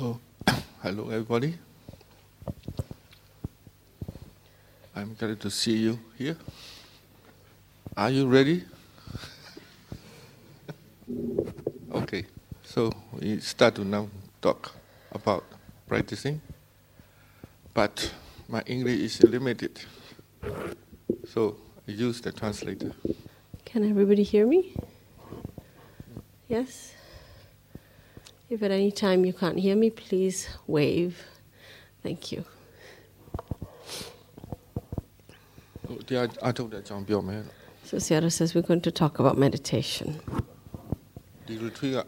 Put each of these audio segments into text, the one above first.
Hello, oh, hello everybody. I'm glad to see you here. Are you ready? okay, so we start to now talk about practicing, but my English is limited, so I use the translator. Can everybody hear me? Yes? If at any time you can't hear me, please wave. Thank you. So Sayadaw says we're going to talk about meditation. retreat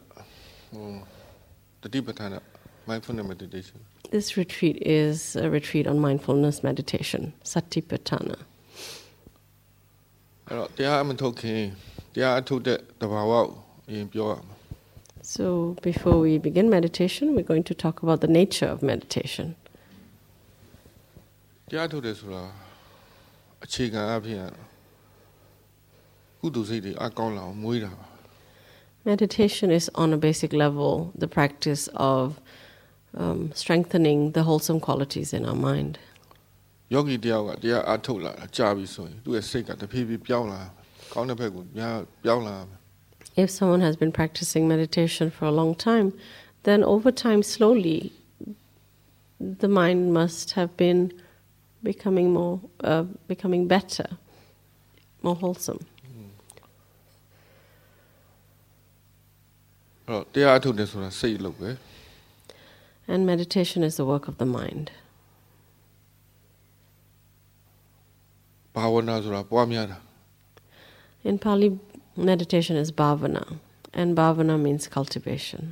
mindfulness meditation. This retreat is a retreat on mindfulness meditation, Satipatthana. အဲ့တော့တရားအမထုတ်ခင်တရားအထုတ်တဲ့တဘာဝကိုအရင်ပြောရမယ် So before we begin meditation, we're going to talk about the nature of meditation. တရားထုတ်တယ်ဆိုတာအခြေခံအဖြစ်ကတော့ကုသိုလ်စိတ်တွေအကောင်းလာအောင်မွေးတာပါ Meditation is, on a basic level, the practice of um, strengthening the wholesome qualities in our mind. ယောဂီတယောက်ကတရားအထုတ်လာတာကြာပြီဆိုရင်သူ့ရဲ့စိတ်ကတဖြည်းဖြည်းပြောင်းလာကောင်းတဲ့ဘက်ကိုများပြောင်းလာမယ် If someone has been practicing meditation for a long time, then over time, slowly, the mind must have been becoming more, uh, becoming better, more wholesome. အဲ့တော့တရားအထုတ်တယ်ဆိုတာစိတ်အလုပ်ပဲ And meditation is the work of the mind. ဘာဝနာဆိုတာပွားများတာ In Pali, meditation is bhavana, and bhavana means cultivation.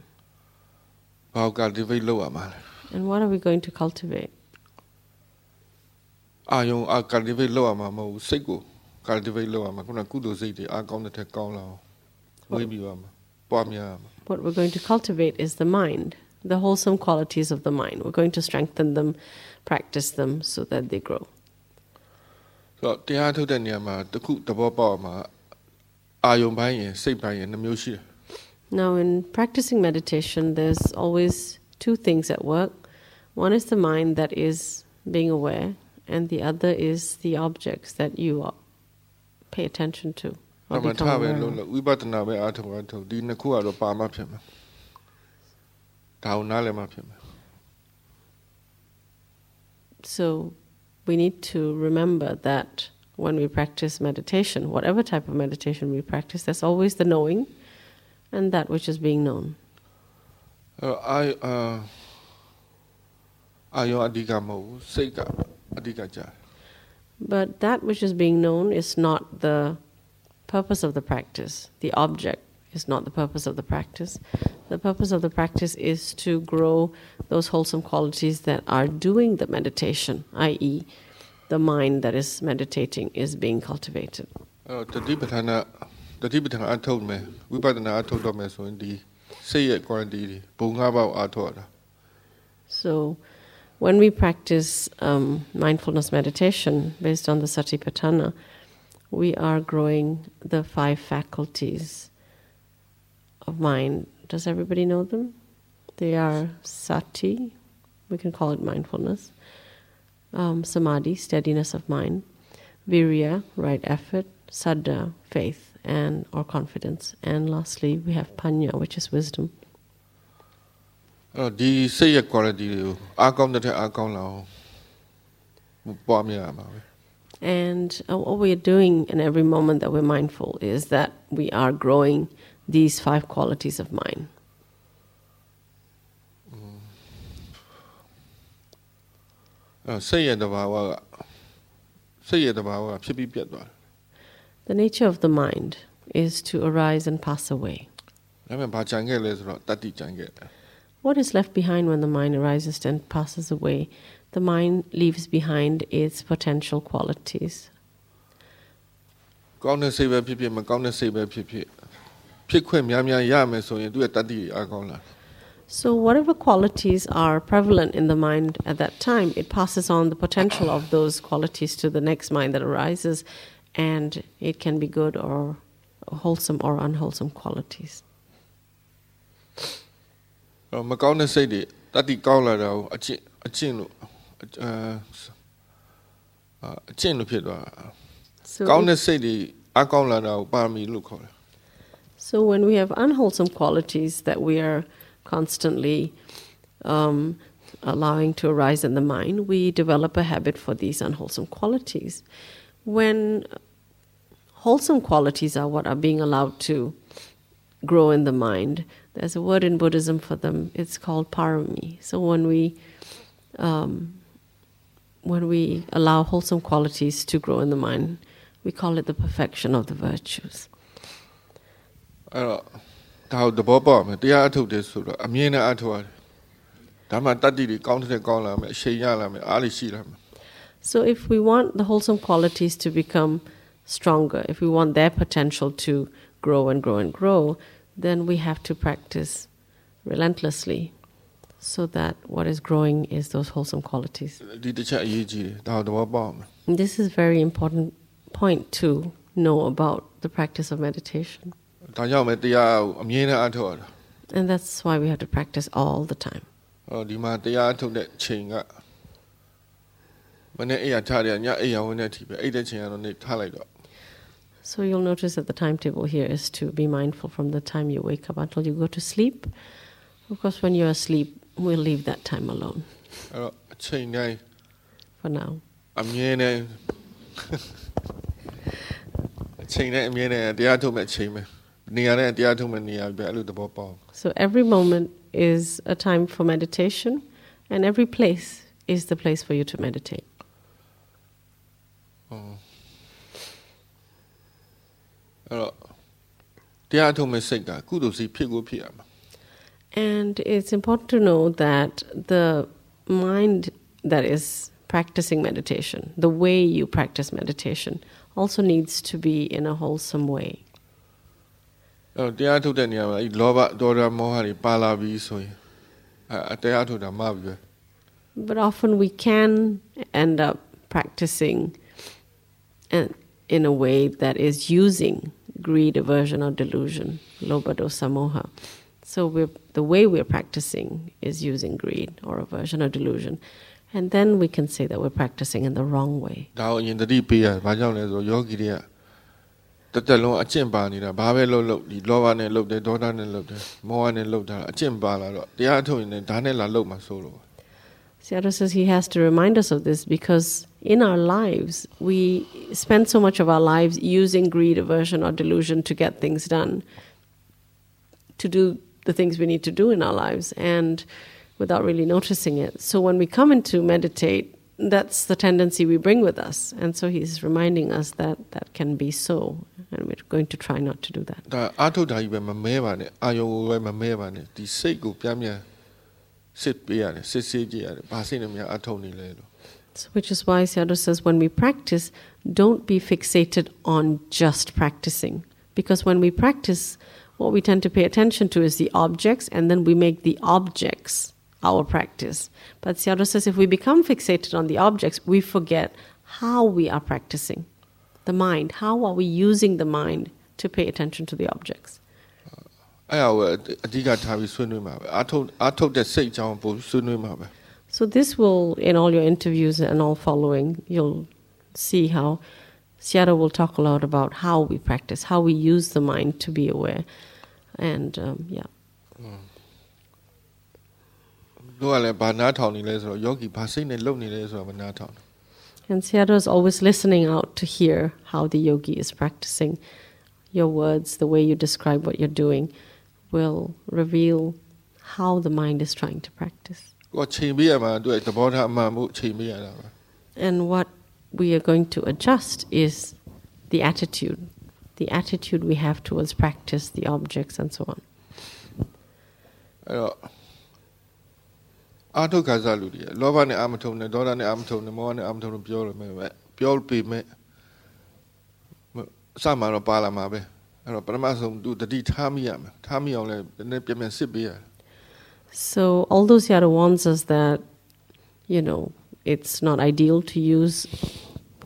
ဘာက cultivate လုပ်ရမှာလဲ And what are we going to cultivate? အာယုံအာ cultivate လုပ်ရမှာမဟုတ်ဘူးစိတ်ကို cultivate လုပ်ရမှာခုနကကုသိုလ်စိတ်တွေအကောင်းတဲ့ထက်ကောင်းလာအောင်ဝေးပြီးပါမှာပွားများရမှာ What we're going to cultivate is the mind, the wholesome qualities of the mind. We're going to strengthen them, practice them so that they grow. ဆိုတော့တရားထုတ်တဲ့နေရာမှာတစ်ခုသဘောပေါက်မှာ အာယုံပိုင်းရင်စိတ်ပိုင်းရင်နှမျိုးရှိတယ် Now, in practicing meditation, there's always two things at work. One is the mind that is being aware, and the other is the objects that you are- pay attention to. အ or မ become ထပဲ aware လို့ of. လို့ဝိပဿနာပဲအားထုတ်အားထုတ်ဒီနှစ်ခုကတော့ပါမှဖြစ်မှာဒါကိုနားလည်မှဖြစ်မှာ So, we need to remember that when we practice meditation, whatever type of meditation we practice, there's always the knowing and that which is being known. But that which is being known is not the purpose of the practice. The object is not the purpose of the practice. The purpose of the practice is to grow those wholesome qualities that are doing the meditation, i.e., the mind that is meditating is being cultivated. အဲ့တော့တတိပဋ္ဌာန်တတိပဋ္ဌာန်အထုတ်မယ်ဝိပဿနာအထုတ်တော့မယ်ဆိုရင်ဒီစိတ်ရဲ့ quality တွေဘုံငါးပါးကိုအထုတ်ရတာ So, when we practice um, mindfulness meditation based on the Satipatthana, we are growing the five faculties of mind. Does everybody know them? They are sati, we can call it mindfulness, um, samadhi, steadiness of mind, virya, right effort, saddha, faith, and or confidence, and lastly we have panya, which is wisdom. And uh, what we are doing in every moment that we're mindful is that we are growing these five qualities of mind. စိတ်ရဲ့တဘာဝကစိတ်ရဲ့တဘာဝကဖြစ်ပြီးပြတ်သွားတယ် The nature of the mind is to arise and pass away. ဒါပေမဲ့ဘာကြံခဲ့လဲဆိုတော့တတ္တိကြံခဲ့တယ် What is left behind when the mind arises and passes away? The mind leaves behind its potential qualities. ကောင်းတဲ့စိတ်ပဲဖြစ်ဖြစ်မကောင်းတဲ့စိတ်ပဲဖြစ်ဖြစ်ဖြစ်ခွင့်များများရမယ်ဆိုရင်သူ့ရဲ့တတ္တိအားကောင်းလာတယ် So, whatever qualities are prevalent in the mind at that time, it passes on the potential of those qualities to the next mind that arises, and it can be good or wholesome or unwholesome qualities. အဲ့တော့မကောင်းတဲ့စိတ်တွေ တတိကောင်းလာတာကိုအကျင့်အကျင့်လို့အဲအာအကျင့်လို့ဖြစ်သွားတာ So, ကောင်း if- တဲ့စိတ်တွေအကောင်းလာတာကိုပါရမီလို့ခေါ်တယ် so when we have unwholesome qualities that we are constantly um, allowing to arise in the mind, we develop a habit for these unwholesome qualities. When wholesome qualities are what are being allowed to grow in the mind, there's a word in Buddhism for them. It's called parami. So when we um, when we allow wholesome qualities to grow in the mind, we call it the perfection of the virtues. အဲ့တော့ ဒါကိုသဘောပေါက်မယ်တရားအထုတ်တယ်ဆိုတော့အမြင်နဲ့အထုတ်ရတယ်ဒါမှတတ္တိတွေကောင်းတဲ့ကောင်းလာမယ်အရှိန်ရလာမယ်အားတွေရှိလာမယ် So, if we want the wholesome qualities to become stronger, if we want their potential to grow and grow and grow, then we have to practice relentlessly so that what is growing is those wholesome qualities. ဒီတစ်ချက်အရေးကြီးတယ်ဒါကိုသဘောပေါက်မယ် And this is a very important point to know about the practice of meditation. ဒါကြောင့်ပဲတရားကိုအမြင်နဲ့အထုတ်ရတာ And that's why we have to practice all the time. အဲ့တော့ဒီမှာတရားအထုတ်တဲ့ချိန်ကမနေ့အိယာထားတယ်ညအိယာဝင်တဲ့အထိပဲအဲ့တဲ့ချိန်ကတော့နေထားလိုက်တော့ So, you'll notice that the timetable here is to be mindful from the time you wake up until you go to sleep. Of course, when you're asleep, we'll leave that time alone. အဲ့တော့အချိန်တိုင်း for now. အမြင်နဲ့အချိန်နဲ့အမြင်နဲ့တရားထုတ်မဲ့အချိန်ပဲ နေရာနဲ့တရားထုတ်မဲ့နေရာပဲအဲ့လိုသဘောပေါက် So every moment is a time for meditation, and every place is the place for you to meditate. အဲ့တော့တရားထုတ်မဲ့စိတ်ကကုသိုလ်စိတ်ဖြစ်ကိုဖြစ်ရမှာ And it's important to know that the mind that is practicing meditation, the way you practice meditation, also needs to be in a wholesome way. အဲ့တော့တရားထုတ်တဲ့နေရာမှာအဲ့လောဘဒေါသမောဟတွေပါလာပြီဆိုရင်အဲတရားထုတ်တာမှပြီပဲ But often we can end up practicing and- in a way that is using greed, aversion, or delusion, lobha, dosa, moha. So we're, the way we're practicing is using greed or aversion or delusion. And then we can say that we're practicing in the wrong way. ဒါကိုအရင်တတိပေးရတယ်ဘာကြောင့်လဲဆိုတော့ယောဂီတွေက တက်တက်လုံးအကျင့်ပါနေတာဘာပဲလုပ်လုပ်ဒီလောဘနဲ့လုပ်တယ်ဒေါသနဲ့လုပ်တယ်မောဟနဲ့လုပ်တာအကျင့်ပါလာတော့တရားထုတ်ရင်လည်းဒါနဲ့လာလုပ်မှာဆိုလို့ Sayadaw says he has to remind us of this because in our lives we spend so much of our lives using greed, aversion, or delusion to get things done, to do the things we need to do in our lives, and without really noticing it. So when we come into meditate, that's the tendency we bring with us. And so he's reminding us that that can be so, and we're going to try not to do that. ဒါအာထုတ်တာကြီးပဲမမဲပါနဲ့အာယုံကိုပဲမမဲပါနဲ့ဒီစိတ်ကိုပြန်ပြန်စစ်ပေးရတယ်စစ်ဆေးကြည့်ရတယ်ဘာစိတ်နဲ့များအာထုတ်နေလဲလို့ So, which is why Sayadaw says when we practice, don't be fixated on just practicing. Because when we practice, what we tend to pay attention to is the objects, and then we make the objects our practice. But Sayadaw says if we become fixated on the objects, we forget how we are practicing the mind. How are we using the mind to pay attention to the objects? Uh, so this will in all your interviews and all following you'll see how Sayadaw will talk a lot about how we practice how we use the mind to be aware and um, yeah and Sayadaw is always listening out to hear how the yogi is practicing. Your words, the way you describe what you're doing, will reveal how the mind is trying to practice. And what we are going to adjust is the attitude, the attitude we have towards practice, the objects, and so on. အဲ့တော့အာထုတ်ခါစားလူတွေလောဘနဲ့အာမထုံနဲ့ဒေါသနဲ့အာမထုံနဲ့မောဟနဲ့အာမထုံနဲ့ပြောလို့မဲ့ပဲပြောပေမဲ့မအစမှာတော့ပါလာမှာပဲအဲ့တော့ပထမဆုံးသူတတိထားမိရမယ်ထားမိအောင်လည်းနည်းနည်းပြန်ပြန်စစ်ပေးရတယ် So, although Seattle warns us that, you know, it's not ideal to use,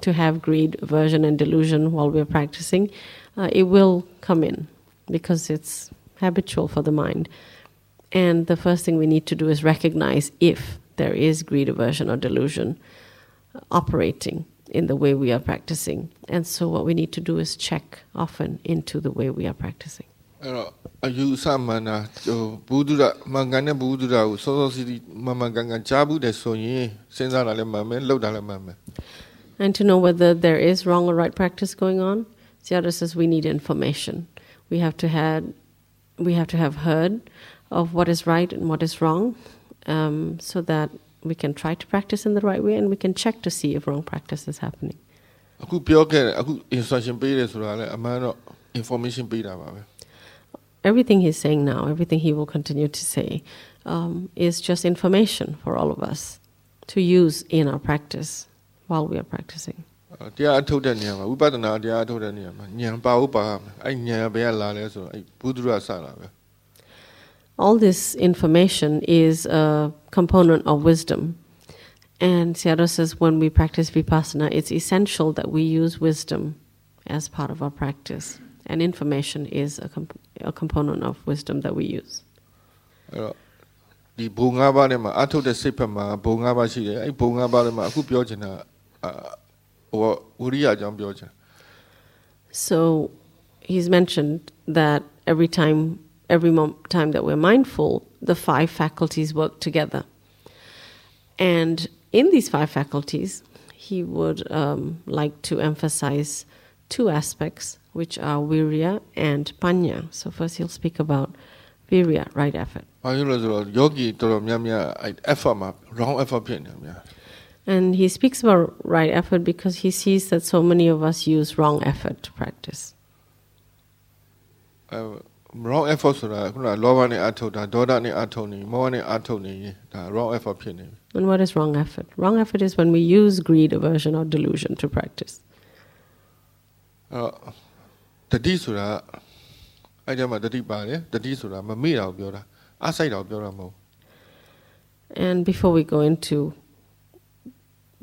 to have greed, aversion, and delusion while we're practicing, uh, it will come in because it's habitual for the mind. And the first thing we need to do is recognize if there is greed, aversion, or delusion operating in the way we are practicing. And so, what we need to do is check often into the way we are practicing. And to know whether there is wrong or right practice going on Sayadaw says we need information we have to had we have to have heard of what is right and what is wrong, um, so that we can try to practice in the right way and we can check to see if wrong practice is happening. အခုပြောခဲ့တယ်အခု instruction ပေးတယ်ဆိုတာလည်းအမှန်တော့ information ပေးတာပါပဲ Everything he's saying now, everything he will continue to say, um, is just information for all of us to use in our practice while we are practicing. အဲ့တရားအထုတ်တဲ့နေရာမှာဝိပဿနာတရားအထုတ်တဲ့နေရာမှာဉာဏ်ပါဥပါရမယ်အဲ့ဉာဏ်ဘယ်ကလာလဲဆိုတော့အဲ့ဘုဒ္ဓရစလာပဲ all this information is a component of wisdom. And Sayadaw says when we practice vipassana, it's essential that we use wisdom as part of our practice. And information is a, comp- a component of wisdom that we use. So he's mentioned that every time every time that we're mindful, the five faculties work together. And in these five faculties, he would um, like to emphasize two aspects, which are virya and panya. So first, he'll speak about virya, right effort. And he speaks about right effort because he sees that so many of us use wrong effort to practice. Uh, wrong effort ဆိုတာခုန lobha နဲ့အထုတ်တာ dosa နဲ့အထုတ်နေ moha နဲ့အထုတ်နေရင်ဒါ wrong effort ဖြစ်နေပြီ And what is wrong effort? Wrong effort is when we use greed aversion or delusion to practice. အော်တတိဆိုတာအဲ့ဒီမှာတတိပါတယ်တတိဆိုတာမမေ့တာကိုပြောတာအဆိုင်တာကိုပြောတာမဟုတ် And before we go into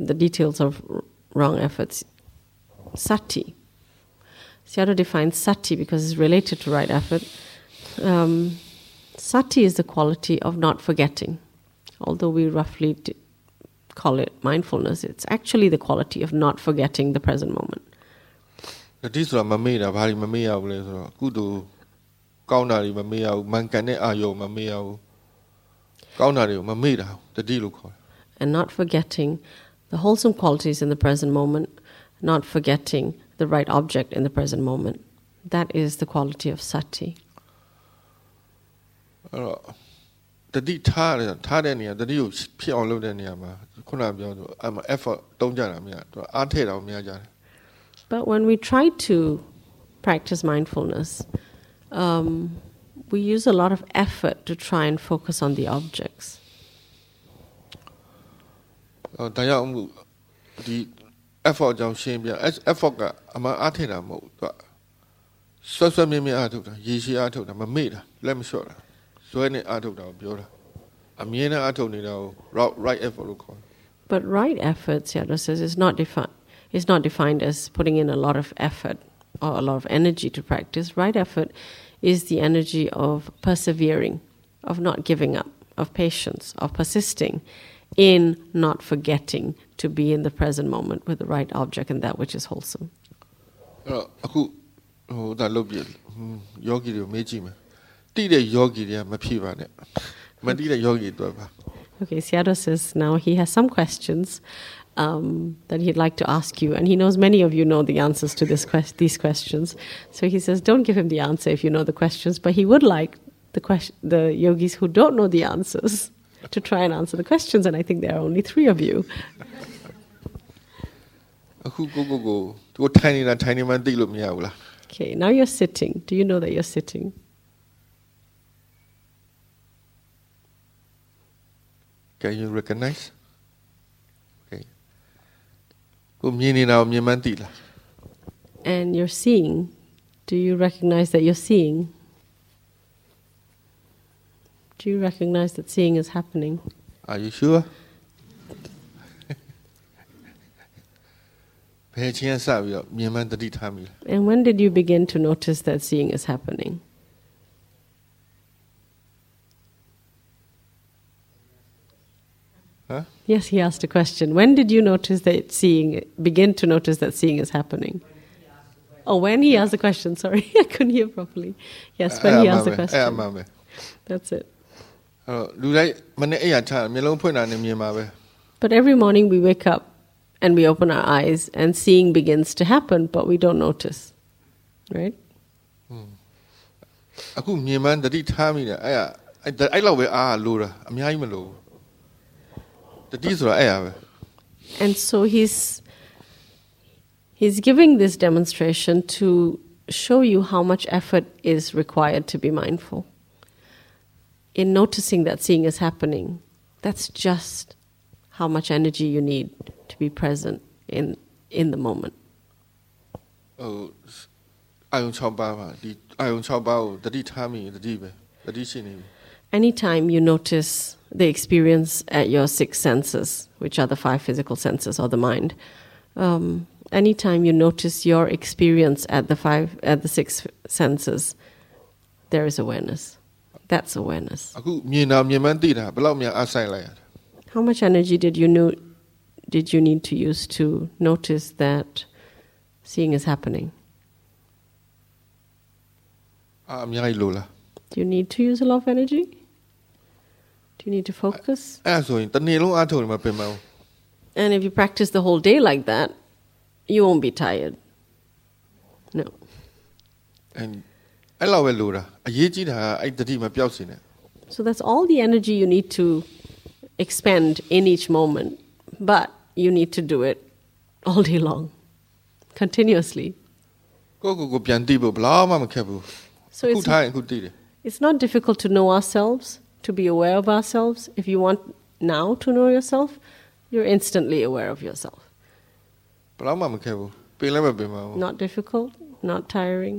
the details of wrong efforts sati. Sayadaw defines sati because it's related to right effort. Um, sati is the quality of not forgetting. Although we roughly d- call it mindfulness, it's actually the quality of not forgetting the present moment. and not forgetting the wholesome qualities in the present moment not forgetting the right object in the present moment. That is the quality of sati. အဲ့တော့တတိထားတယ်ထားတဲ့နေရာတတိကိုဖြစ်အောင်လုပ်တဲ့နေရာမှာခုနကပြောဆိုအမ effort တုံးကြတာမရသူအားထည့်တာကိုမရကြတယ် But when we try to practice mindfulness, um, we use a lot of effort to try and focus on the objects. အော်ဒါကြောင့်မို့ဒီ effort ကြောင့်ရှင်းပြ effort ကအမှန်အားထင်တာမဟုတ်သူကဆွတ်ဆွတ်မြင်းမြင်းအားထုတ်တာရေရှည်အားထုတ်တာမမေ့တာလက်မလျှော့တာဇွဲနဲ့အားထုတ်တာကိုပြောတာအမြင်နဲ့အားထုတ်နေတာကို right effort လို့ခေါ်တယ် But right effort, Sayadaw says, is not defined. Is not defined as putting in a lot of effort or a lot of energy to practice. Right effort is the energy of persevering, of not giving up, of patience, of persisting in not forgetting to be in the present moment with the right object and that which is wholesome. Okay, Sayadaw says now he has some questions um, that he'd like to ask you, and he knows many of you know the answers to this quest- these questions. So he says, don't give him the answer if you know the questions, but he would like the, the yogis who don't know the answers to try and answer the questions, and I think there are only three of you. အခုကိုကိုကိုကိုထိုင်နေတာထိုင်နေမှသိလို့မရဘူးလား Okay, now you're sitting. Do you know that you're sitting? Can you recognize Okay ကိုမြင်နေတာကိုမြင်မှန်းသိလား And you're seeing. Do you recognize that you're seeing? Do you recognize that seeing is happening? Are you sure? and when did you begin to notice that seeing is happening? Huh? Yes, he asked a question. When did you notice that seeing begin to notice that seeing is happening? Oh, when he asked the question, sorry, I couldn't hear properly. Yes, when he asked the question. That's it. အဲ့တော့လူတိုင်းမနေ့အဲ့ရချမျက်လုံးဖွင့်တာနဲ့မြင်ပါပဲ But every morning we wake up and we open our eyes and seeing begins to happen, but we don't notice. Right? အခုမြင်မှန်းတတိထားမိတယ်အဲ့ရအဲ့ဒါအဲ့လောက်ပဲအားလိုတာအများကြီးမလိုဘူးတတိဆိုတာအဲ့ရပဲ And so he's he's giving this demonstration to show you how much effort is required to be mindful. In noticing that seeing is happening, that's just how much energy you need to be present in in the moment. ဟိုအာယုံ6ပါးပါဒီအာယုံ6ပါးကိုတတိထားမိရင်တတိပဲတတိရှိနေပြီ Anytime you notice the experience at your six senses, which are the five physical senses or the mind, um, anytime you notice your experience at the five at the six senses, there is awareness. That's awareness. အခုမြင်တာမြင်မှန်းသိတာဘယ်လောက်များအားဆိုင်လိုက်ရလဲ How much energy did you know did you need to use to notice that seeing is happening? အာအများကြီးလိုလား Do you need to use a lot of energy? Do you need to focus? အဲ့ဒါဆိုရင်တစ်နေ့လုံးအားထုတ်နေမှာပြင်မအောင် And if you practice the whole day like that, you won't be tired. No. အဲ့ အဲ့လောက်ပဲလိုတာအရေးကြီးတာကအဲ့တတိမပြောက်စေနဲ့ So that's all the energy you need to expend in each moment, but you need to do it all day long, continuously. ကိုယ့်ကိုယ်ကိုပြန်သိဖို့ဘယ်လောက်မှမခက်ဘူး So အခု it's, ထားရင်အခုသိတယ် it's not difficult to know ourselves, to be aware of ourselves. If you want now to know yourself, you're instantly aware of yourself. ဘယ်လောက်မှမခက်ဘူးပင်လည်းမပင်ပါဘူး Not difficult, not tiring.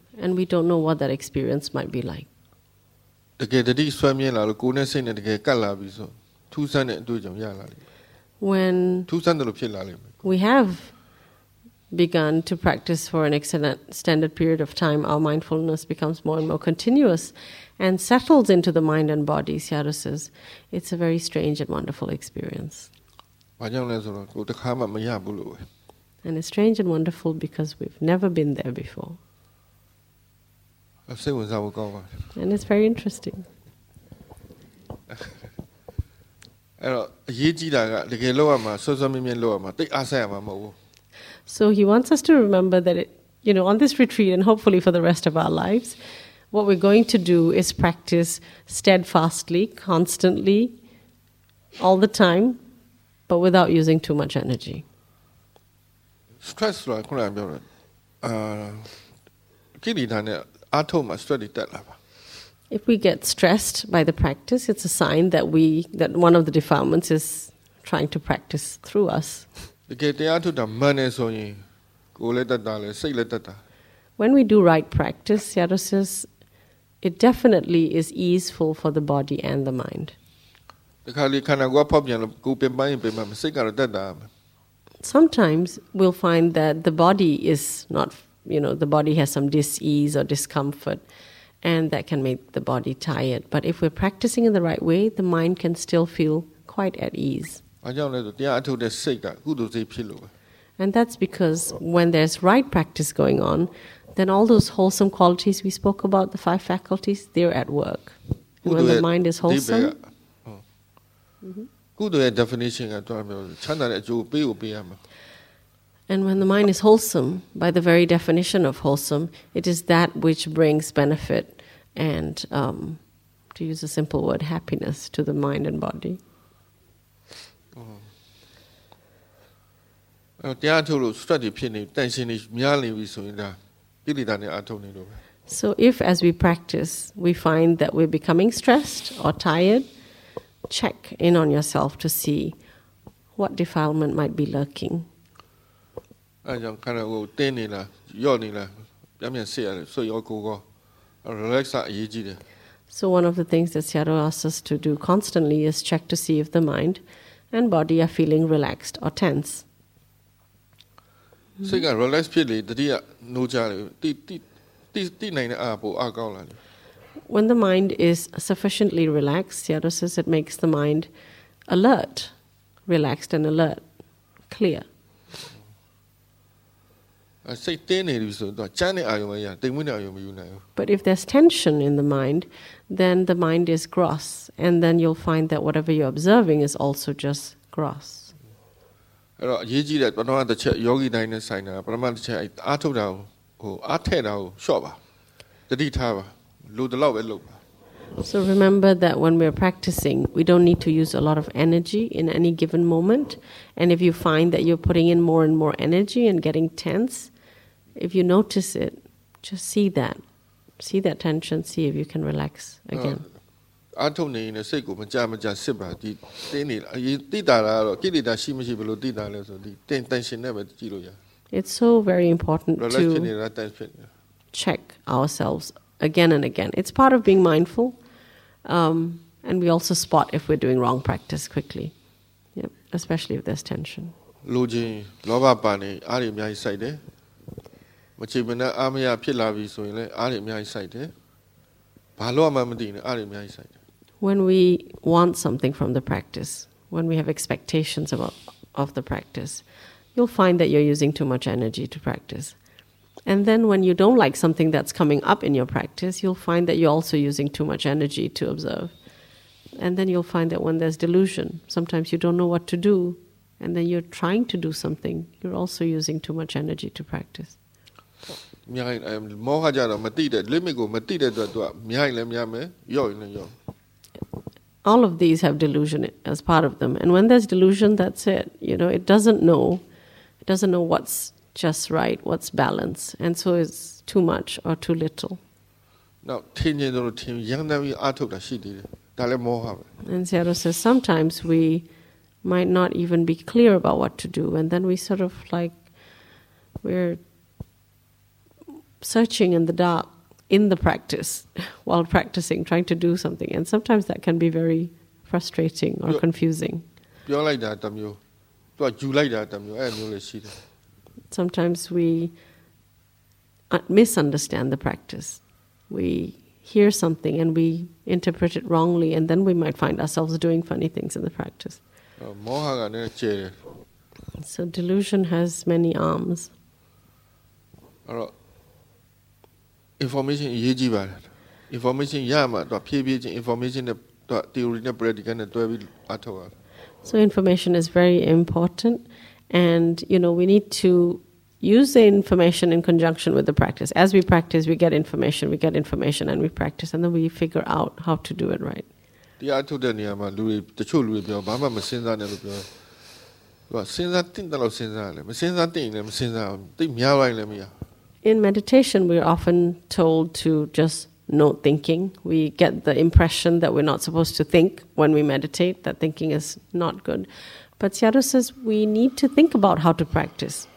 and we don't know what that experience might be like. When we have begun to practice for an extended period of time, our mindfulness becomes more and more continuous and settles into the mind and body, Sayadaw says. It's a very strange and wonderful experience. And it's strange and wonderful because we've never been there before. And it's very interesting. ။အဲ့တော့အရေးကြီးတာကတကယ်လောက်ရမှာဆွတ်ဆွတ်မြဲမြဲလောက်ရမှာတိတ်အားဆက်ရမှာမဟုတ်ဘူး So he wants us to remember that, it, you know, on this retreat and hopefully for the rest of our lives, what we're going to do is practice steadfastly, constantly, all the time, but without using too much energy. ။ stress ဆိုတာခုနကပြောတယ်။အာကိလေသာနဲ့ if we get stressed by the practice, it's a sign that we that one of the defilements is trying to practice through us. When we do right practice, Yada says, it definitely is easeful for the body and the mind. Sometimes we'll find that the body is not you know, the body has some dis-ease or discomfort, and that can make the body tired. But if we're practicing in the right way, the mind can still feel quite at ease. ။ဘာကြောင့်လဲဆိုတရားအထုတ်တဲ့စိတ်ကကုသိုလ်စိတ်ဖြစ်လို့ပဲ And that's because when there's right practice going on, then all those wholesome qualities we spoke about, the five faculties, they're at work. And when the mind is အဓိပ္ပာယ်က wholesome, ဟုတ်ကုသိုလ်ရဲ့ definition ကတော့ပြောချမ်းသာတဲ့အကျိုးပေးကိုပေးရမှာ and when the mind is wholesome, by the very definition of wholesome, it is that which brings benefit and, um, to use a simple word, happiness to the mind and body. Oh. Uh, so, if as we practice, we find that we're becoming stressed or tired, check in on yourself to see what defilement might be lurking. So one of the things that Sayadaw asks us to do constantly is check to see if the mind and body are feeling relaxed or tense. စိတ်က no When the mind is sufficiently relaxed, Sayadaw says it makes the mind alert, relaxed and alert, clear. But if there's tension in the mind, then the mind is gross, and then you'll find that whatever you're observing is also just gross. အဲ့ So remember that when we're practicing, we don't need to use a lot of energy in any given moment. And if you find that you're putting in more and more energy and getting tense, if you notice it, just see that. See that tension, see if you can relax again. အားထုတ်နေရင်စိတ်ကိုမကြမကြစစ်ပါဒီတင်းနေအရေးတိတာလားတော့ကိလေသာရှိမရှိဘယ်လိုတိတာလဲဆိုဒီတင်တန်ရှင်နဲ့ပဲကြည့်လို့ရ It's so very important relax ဖြစ်နေ to တာတန်ဖြစ်နေ check ourselves again and again. It's part of being mindful. Um, and we also spot if we're doing wrong practice quickly, yep, especially if there's tension. လိုချင်းလောဘပါနေအားတွေအများကြီးစိုက်တယ်မချေမနဲ့အားမရဖြစ်လာပြီဆိုရင်လည်းအားတွေအများကြီးစိုက်တယ်ဘာလို့မှမသိနဲ့အားတွေအများကြီးစိုက်တယ် when we want something from the practice, when we have expectations about, of the practice, you'll find that you're using too much energy to practice. And then when you don't like something that's coming up in your practice, you'll find that you're also using too much energy to observe. And then you'll find that when there's delusion, sometimes you don't know what to do, and then you're trying to do something, you're also using too much energy to practice. အများကြီးအဲမောဟကြတော့မတိတဲ့ limit ကိုမတိတဲ့အတွက်သူကအများကြီးလည်းများမယ်ရော့ရင်လည်းရော့ all of these have delusion as part of them. And when there's delusion, that's it. You know, it doesn't know. It doesn't know what's just right, what's balance. And so it's too much or too little. And Sayadaw says sometimes we might not even be clear about what to do, and then we sort of like we're searching in the dark in the practice while practicing, trying to do something, and sometimes that can be very frustrating or confusing sometimes we uh, misunderstand the practice. We hear something and we interpret it wrongly, and then we might find ourselves doing funny things in the practice. အဲ့မောဟကလည်းကျဲတယ် So, delusion has many arms. အဲ့တော့ information အရေးကြီးပါတယ် information ရမှတော့ဖြည်းဖြည်းချင်း information နဲ့တော့ theory နဲ့ practical နဲ့တွဲပြီးအားထုတ်ရတယ် So, information is very important, and you know, we need to use the information in conjunction with the practice. As we practice, we get information, we get information, and we practice, and then we figure out how to do it right. တရားထုတ်တဲ့နေရာမှာလူတွေတချို့လူတွေပြောဘာမှမစဉ်းစားနဲ့လို့ပြောတယ်သူကစဉ်းစားတင့်တယ်လို့စဉ်းစားရတယ်မစဉ်းစားတင့်ရင်လည်းမစဉ်းစားဘူးတိတ်များလိုက်လည်းမရ In meditation, we're often told to just no thinking. We get the impression that we're not supposed to think when we meditate, that thinking is not good. but Paciaro says we need to think about how to practice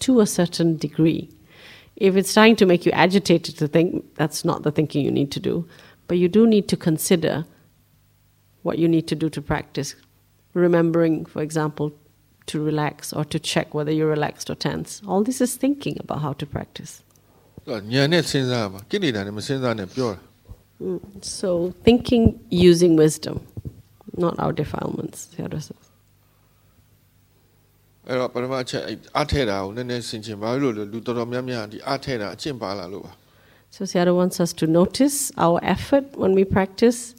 to a certain degree. If it's trying to make you agitated to think, that's not the thinking you need to do. But you do need to consider what you need to do to practice. Remembering, for example, to relax or to check whether you're relaxed or tense. All this is thinking about how to practice. Mm. So, thinking using wisdom, not our defilements, Theodore says. So Sayadaw wants us to notice our effort when we practice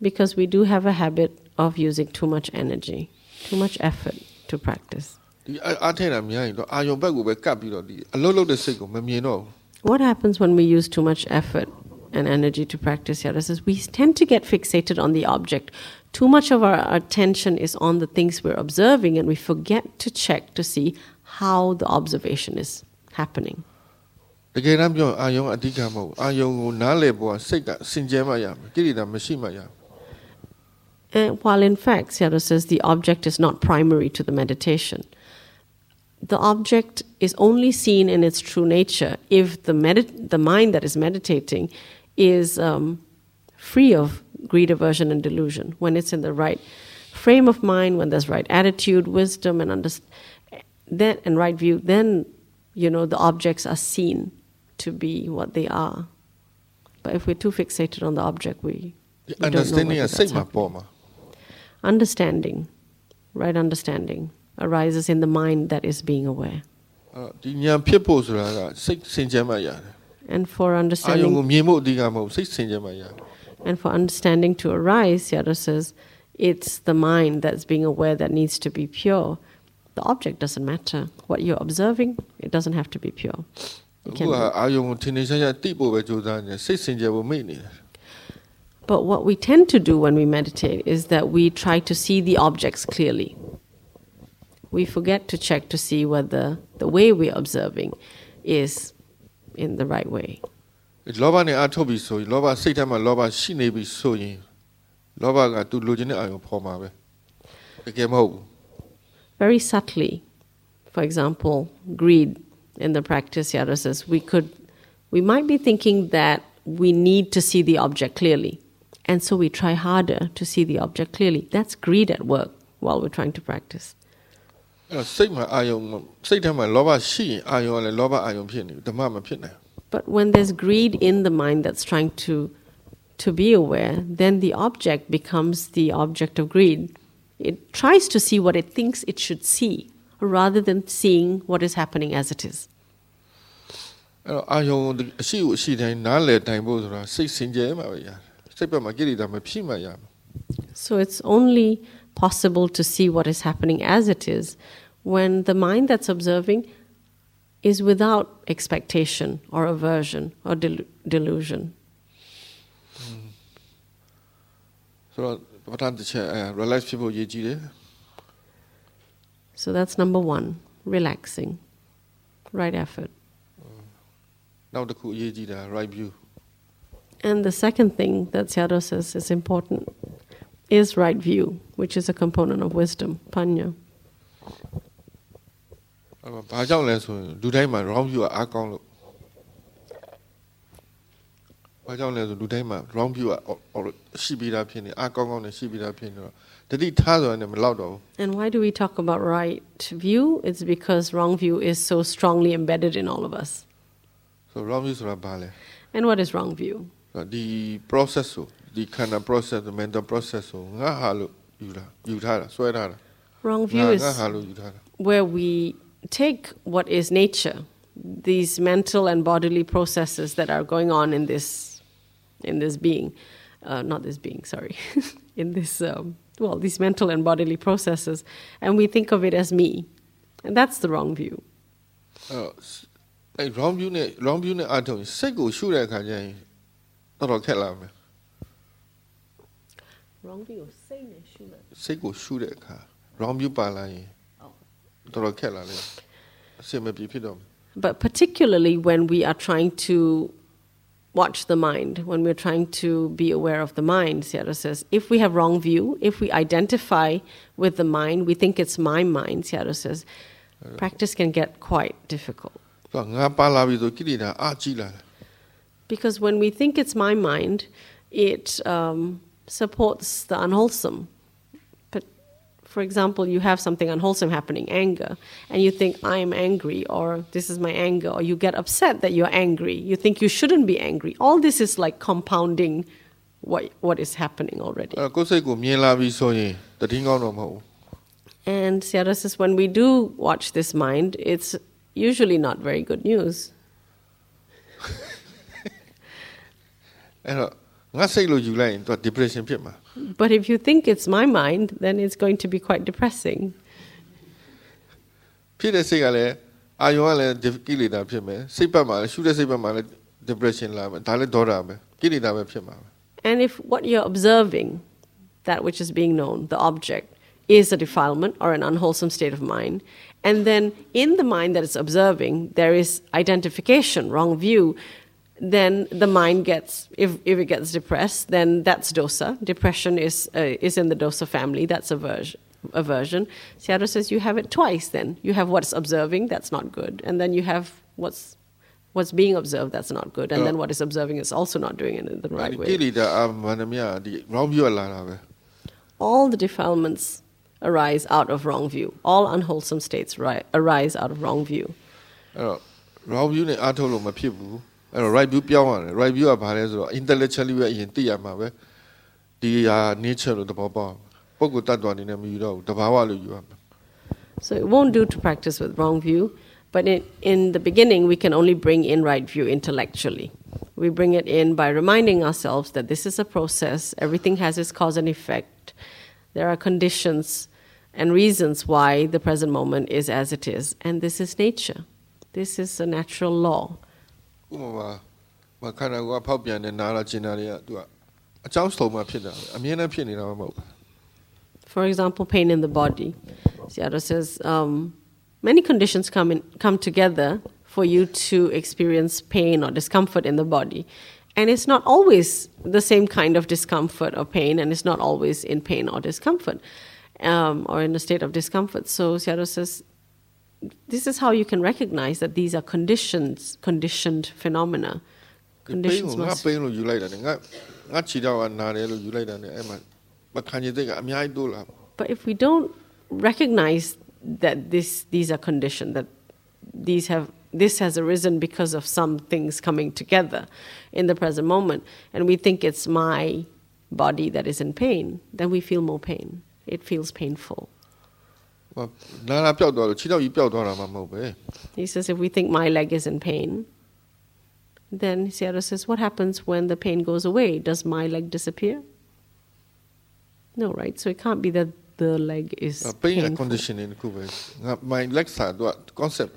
because we do have a habit of using too much energy, too much effort to practice. ဒီအထဲတာများရင်တော့အာယုံဘက်ကိုပဲကပ်ပြီးတော့ဒီအလုံးလုံးတဲ့စိတ်ကိုမမြင်တော့ဘူး What happens when we use too much effort and energy to practice yadas is we tend to get fixated on the object too much of our attention is on the things we're observing, and we forget to check to see how the observation is happening. And uh, while in fact, Sayadaw says the object is not primary to the meditation. The object is only seen in its true nature if the, medit- the mind that is meditating is um, free of greed, aversion, and delusion. When it's in the right frame of mind, when there's right attitude, wisdom, and underst- then and right view, then you know the objects are seen to be what they are. But if we're too fixated on the object, we, we understanding a sigma. Understanding, right understanding, arises in the mind that is being aware. And for understanding and for understanding to arise, Yada says, it's the mind that's being aware that needs to be pure. The object doesn't matter. What you're observing, it doesn't have to be pure. But what we tend to do when we meditate is that we try to see the objects clearly. We forget to check to see whether the way we're observing is in the right way လောဘနဲ့အထုတ်ပြီးဆိုရင်လောဘစိတ်ထဲမှာလောဘရှိနေပြီဆိုရင်လောဘကသူလိုချင်တဲ့အာယုံပေါ်မှာပဲတကယ်မဟုတ်ဘူး Very subtly, for example, greed in the practice, Yada says, we could, we might be thinking that we need to see the object clearly. And so we try harder to see the object clearly. That's greed at work while we're trying to practice. အဲ့တော့စိတ်မှာအာယုံစိတ်ထဲမှာလောဘရှိရင်အာယုံကလည်းလောဘအာယုံဖြစ်နေပြီဓမ္မမဖြစ်နိုင်ဘူး But when there's greed in the mind that's trying to to be aware, then the object becomes the object of greed. It tries to see what it thinks it should see, rather than seeing what is happening as it is. အဲ့တော့အာယုံကိုအရှိကိုအရှိတိုင်းနားလည်တိုင်ဖို့ဆိုတာစိတ်စင်ကြယ်မှာပဲရတယ်စိတ်ဘက်မှာကိရိတာမဖြစ်မှရမယ် So it's only possible to see what is happening as it is when the mind that's observing is without expectation or aversion or del- delusion. So, what people So that's number one, relaxing, right effort. Now the right view. And the second thing that Sayadaw says is important is right view, which is a component of wisdom, panya အဲ့တော့ဘာကြောင့်လဲဆိုရင်လူတိုင်းမှာ wrong view ကအားကောင်းလို့ဘာကြောင့်လဲဆိုလူတိုင်းမှာ wrong view ကရှိပြီးသားဖြစ်နေအားကောင်းကောင်းနဲ့ရှိပြီးသားဖြစ်နေတော့တတိထားဆိုရင်မလောက်တော့ဘူး And why do we talk about right view? It's because wrong view is so strongly embedded in all of us. ဆို wrong view ဆိုတာဘာလဲ And what is wrong view? ဆိုတော့ဒီ process ဆိုဒီခန္ဓာ process mental process ဆိုငါဟာလို့ယူတာယူထားတာဆွဲထားတာ Wrong ငါ view ငါ is ဟာလို့ယူထားတာ where we take what is nature, these mental and bodily processes that are going on in this, in this being, uh, not this being, sorry, in this, um, well, these mental and bodily processes, and we think of it as me, and that's the wrong view. အဲ့တော့အဲ wrong view နဲ့ wrong view နဲ့အထုံးရင်စိတ်ကိုရှုတဲ့အခါကျရင်တော်တော်ခက်လာမယ် Wrong view, say ne, shula. စိတ်ကိုရှုတဲ့အခါ wrong view ပါလာရင် but particularly when we are trying to watch the mind, when we're trying to be aware of the mind, Sayadaw says, if we have wrong view, if we identify with the mind, we think it's my mind, Sayadaw says, practice can get quite difficult. Because when we think it's my mind, it um, supports the unwholesome for example, you have something unwholesome happening, anger, and you think, I'm angry, or this is my anger, or you get upset that you're angry. You think you shouldn't be angry. All this is like compounding what, what is happening already. Uh, and Sayadaw says, when we do watch this mind, it's usually not very good news. ငါစိတ်လို့ယူလိုက်ရင်သူက depression ဖြစ်မှာ But if you think it's my mind, then it's going to be quite depressing. ဖြစ်တဲ့စိတ်ကလည်းအာယုံကလည်းကိလေသာဖြစ်မယ်စိတ်ပတ်မှာလည်းရှုတဲ့စိတ်ပတ်မှာလည်း depression လာမယ်ဒါလည်းဒေါသပဲကိလေသာပဲဖြစ်မှာပဲ And if what you're observing, that which is being known, the object, is a defilement or an unwholesome state of mind, and then in the mind that is observing, there is identification, wrong view, then the mind gets if, if it gets depressed then that's dosa. Depression is uh, is in the dosa family. That's aversion aversion sayadaw says you have it twice then. You have what's observing that's not good. And then you have what's what's being observed that's not good. And then what is observing is also not doing it in the right way. All the defilements arise out of wrong view. All unwholesome states arise out of wrong view. Wrong view အဲ့တော့ right view ပြောင်းရတယ် right view ကဘာလဲဆိုတော့ intellectually ပဲအရင်သိရမှာပဲဒီဟာ nature လို့သဘောပေါက်ပုဂ္ဂိုလ်တ attva အနေနဲ့မယူတော့ဘူးတဘာဝလို့ယူရမှာ So it won't do to practice with wrong view, but in, in the beginning, we can only bring in right view intellectually. We bring it in by reminding ourselves that this is a process, everything has its cause and effect. There are conditions and reasons why the present moment is as it is, and this is nature. This is a natural law. For example pain in the body. Sayadaw says um, many conditions come in, come together for you to experience pain or discomfort in the body. And it's not always the same kind of discomfort or pain and it's not always in pain or discomfort um, or in a state of discomfort. So Sayadaw says this is how you can recognize that these are conditions, conditioned phenomena. ဒီပိန်း Conditions ကိုငါ must ပိန်းလို့ယူလိုက်တာနဲ့ငါငါခြေတော့ကနာတယ်လို့ယူလိုက်တာနဲ့အဲ့မှာမခံချင်တဲ့ကအများကြီးတိုးလာ But if we don't recognize that this these are conditioned, that these have this has arisen because of some things coming together in the present moment, and we think it's my body that is in pain, then we feel more pain. It feels painful. He says, if we think my leg is in pain, then Sayadaw says, what happens when the pain goes away? Does my leg disappear? No, right? So it can't be that the leg is pain condition in My legs are what concept.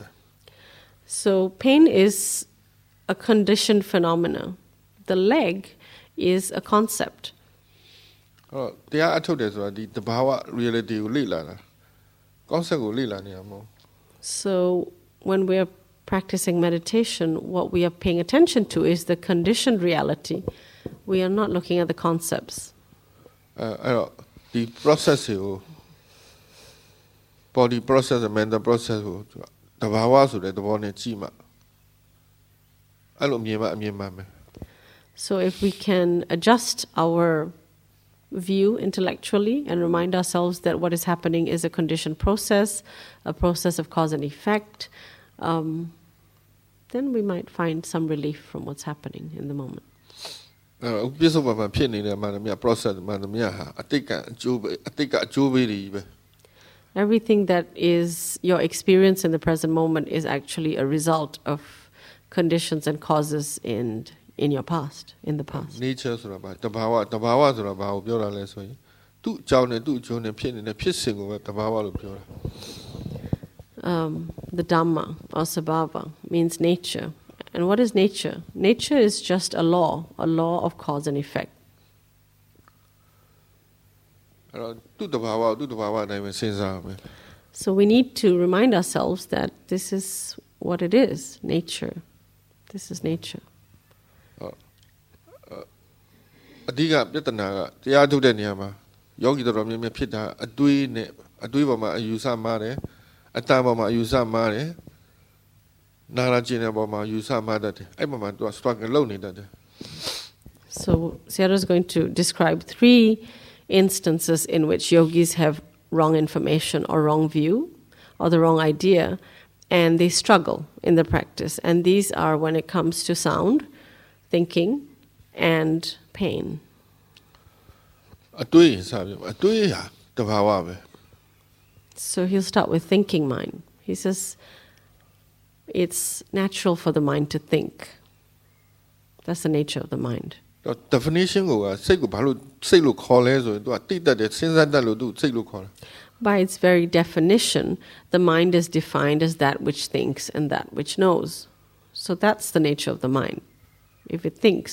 So pain is a conditioned phenomena. The leg is a concept. Oh, the တရားအထုတ်တယ်ဆိုတာဒီတဘာဝ reality ကိုလေ့လာတာ။ concept ကိုလေ့လာနေရမဟုတ် So when we are practicing meditation, what we are paying attention to is the conditioned reality. We are not looking at the concepts. အဲအဲ့တော့ဒီ process တွေကို body process mental process ကိုသူကတဘာဝဆိုတဲ့သဘောနဲ့ကြည့်မှအဲ့လိုမြင်မှအမြင်မှန်မယ် So if we can adjust our view intellectually and remind ourselves that what is happening is a conditioned process, a process of cause and effect, um, then we might find some relief from what's happening in the moment. အဲ့တော့ပြစ္ဆုတ်ပံမှာဖြစ်နေတဲ့မှန်သမျှ process မှန်သမျှဟာအတိတ်ကအကျိုးပဲအတိတ်ကအကျိုးပေးတွေကြီးပဲ Everything that is your experience in the present moment is actually a result of conditions and causes in in your past, in the past. nature ဆိုတာဘာတဘာဝတဘာဝဆိုတာဘာကိုပြောတာလဲဆိုရင်သူ့အကြောင်းနဲ့သူ့အကျိုးနဲ့ဖြစ်နေတဲ့ဖြစ်စဉ်ကိုပဲတဘာဝလို့ပြောတာ Um, the Dhamma or Sabhava means nature. And what is nature? Nature is just a law, a law of cause and effect. အဲ့တော့သူ့တဘာဝသူ့တဘာဝအတိုင်းပဲစဉ်းစားရမယ် So we need to remind ourselves that this is what it is nature. This is nature. အဓိကပြဿနာကတရားထုတ်တဲ့နေရာမှာယောဂီတော်တော်များများဖြစ်တာအတွေးနဲ့အတွေးပေါ်မှာအယူဆမှားတယ်အတန်ပေါ်မှာအယူဆမှားတယ်နာရာကျင်တဲ့ပေါ်မှာယူဆမှားတတ်တယ်အဲ့ပေါ်မှာသူက struggle လုပ်နေတတ်တယ် So Sayadaw is going to describe three instances in which yogis have wrong information or wrong view or the wrong idea and they struggle in the practice. And these are when it comes to sound thinking and pain. အတွေးစပြီးအတွေးဟာတဘာဝပဲ So he'll start with thinking mind. He says it's natural for the mind to think. That's the nature of the mind. တော့ definition ကိုကစိတ်ကိုဘာလို့စိတ်လို့ခေါ်လဲဆိုရင်သူကတိတ်တတ်တယ်စဉ်းစားတတ်လို့သူစိတ်လို့ခေါ်တယ် By its very definition, the mind is defined as that which thinks and that which knows. So that's the nature of the mind. If it thinks,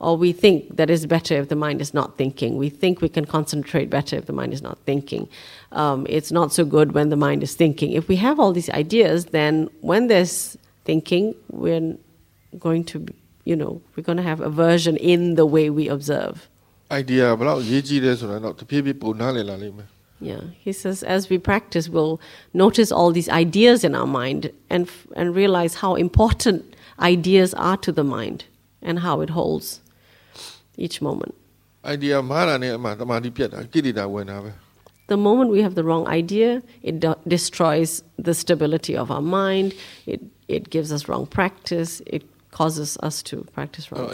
or we think that is better if the mind is not thinking. We think we can concentrate better if the mind is not thinking. Um, it's not so good when the mind is thinking. If we have all these ideas, then when there's thinking, we're going to, you know, we're going to have aversion in the way we observe. Idea, yeah, he says, as we practice, we'll notice all these ideas in our mind and, and realize how important ideas are to the mind and how it holds each moment. Idea the moment we have the wrong idea, it do- destroys the stability of our mind, it, it gives us wrong practice, it causes us to practice wrong.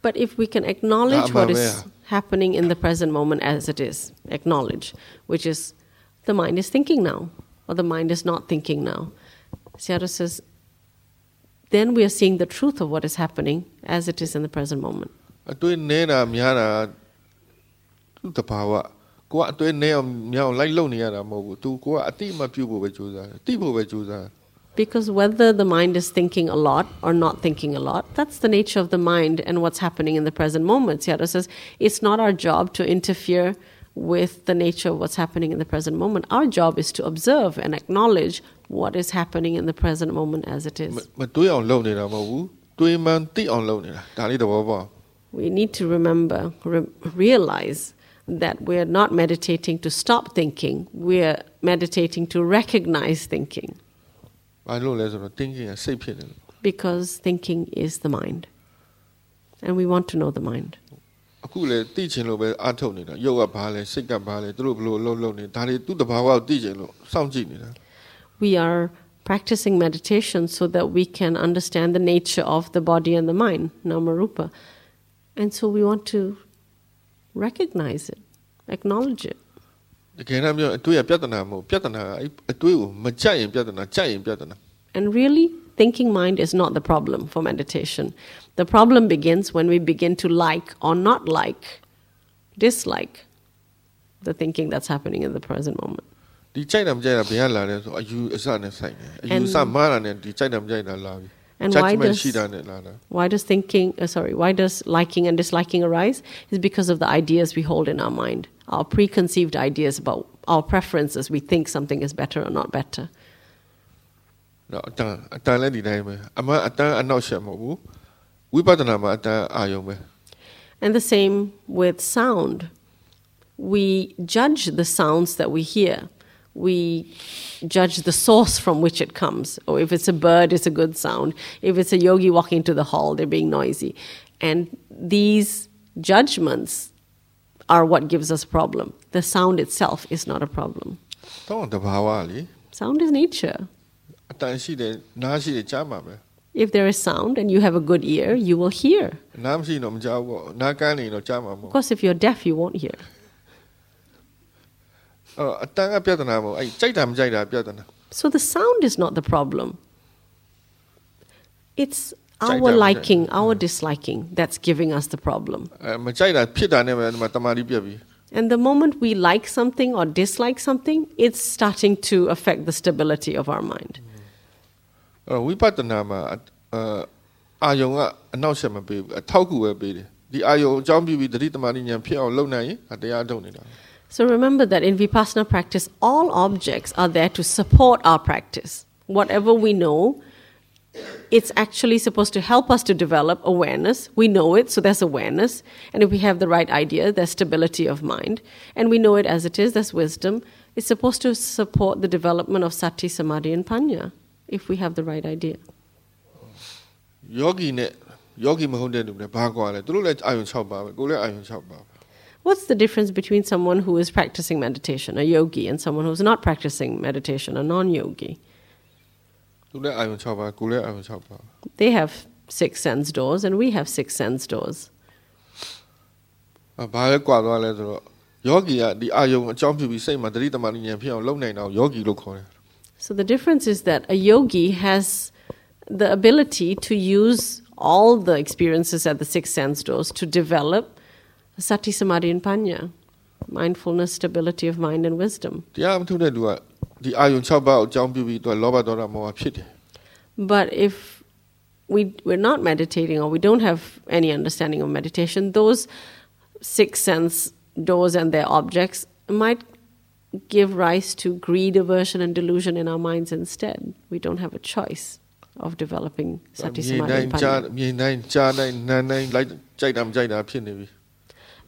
But if we can acknowledge what is happening in the present moment as it is, acknowledge, which is the mind is thinking now, or the mind is not thinking now. Sayadaw says then we are seeing the truth of what is happening as it is in the present moment. Because whether the mind is thinking a lot or not thinking a lot, that's the nature of the mind and what's happening in the present moment. Sayadaw says it's not our job to interfere with the nature of what's happening in the present moment. Our job is to observe and acknowledge what is happening in the present moment as it is. We need to remember, re- realize that we're not meditating to stop thinking, we're meditating to recognize thinking. Because thinking is the mind. And we want to know the mind အခုလေတိချင်လို့ပဲအားထုတ်နေတာရုပ်ကဘာလဲစိတ်ကဘာလဲသူတို့ဘလို့လှုပ်လှုပ်နေဒါတွေသူ့တဘာဝကိုတိချင်လို့စောင့်ကြည့်နေတာ We are practicing meditation so that we can understand the nature of the body and the mind, Namarupa. And so we want to recognize it, acknowledge it. တကယ်တော့ပြောအတွေးကပြဿနာမဟုတ်ပြဿနာကအဲ့အတွေးကိုမကြိုက်ရင်ပြဿနာကြိုက်ရင်ပြဿနာ And really, thinking mind is not the problem for meditation. The problem begins when we begin to like or not like, dislike the thinking that's happening in the present moment. ဒီကြိုက်တာမကြိုက်တာဘယ်ကလာလဲဆိုအယူအဆနဲ့ဆိုင်တယ်အယူအဆမှားတာနဲ့ဒီကြိုက်တာမကြိုက်တာလာပြီ And why judgment does- ရှိတာနဲ့လာတာ Why does thinking, uh, sorry, why does liking and disliking arise? Is because of the ideas we hold in our mind, our preconceived ideas about our preferences. We think something is better or not better. တော့ ဝိပဿနာမှာအတန်အာယုံပဲ And the same with sound. We judge the sounds that we hear. We judge the source from which it comes. Or if it's a bird, it's a good sound. If it's a yogi walking into the hall, they're being noisy. And these judgments are what gives us a problem. The sound itself is not a problem. တော့တဘာဝလေ Sound is nature. အတန်ရှိတယ်နားရှိတယ်ကြားမှာပဲ if there is sound and you have a good ear, you will hear. Of course, if you're deaf, you won't hear. So the sound is not the problem. It's our liking, our disliking that's giving us the problem. And the moment we like something or dislike something, it's starting to affect the stability of our mind. အဲ့တော့ဝိပဿနာမှာအအာအာယုံကအနောက်ရှက်မပေးဘူးအထောက်ကူပဲပေးတယ်ဒီအာယုံအကြောင်းပြုပြီးတတိတမာတိဉာဏ်ဖြစ်အောင်လုပ်နိုင်ရင်ဒါတရားထုတ်နေတာ So remember that in Vipassana practice, all objects are there to support our practice. Whatever we know, it's actually supposed to help us to develop awareness. We know it, so there's awareness. And if we have the right idea, there's stability of mind. And we know it as it is, there's wisdom. It's supposed to support the development of sati, samadhi, and panya, if we have the right idea. ယောဂီနဲ့ယောဂီမဟုတ်တဲ့လူတွေဘာကွာလဲသူတို့လည်းအာယုံ6ပါပဲကိုယ်လည်းအာယုံ6ပါပဲ What's the difference between someone who is practicing meditation, a yogi, and someone who's not practicing meditation, a non yogi? သူလည်းအာယုံ6ပါကိုယ်လည်းအာယုံ6ပါ They have six sense doors, and we have six sense doors. အဲဘာလဲကွာသွားလဲဆိုတော့ယောဂီကဒီအာယုံအကြောင်းပြုပြီးစိတ်မှာတတိတမာတိဉာဏ်ဖြစ်အောင်လုပ်နိုင်တာကိုယောဂီလို့ခေါ်တယ် So the difference is that a yogi has the ability to use all the experiences at the six sense doors to develop sati samadhi and panya, mindfulness, stability of mind, and wisdom. တရားမထုတ်တဲ့လူကဒီအာယုံ6ပါးကိုအကြောင်းပြုပြီးသူကလောဘဒေါသမောဟဖြစ်တယ် But if we, we're not meditating or we don't have any understanding of meditation, those six sense doors and their objects might give rise to greed, aversion, and delusion in our minds instead. We don't have a choice of developing sati မြင် samadhi တိုင်း and ကြား panya. မြင်တိုင်းကြားတိုင်းနားတိုင်းလိုက်ကြိုက်တာမကြိုက်တာဖြစ်နေပြီ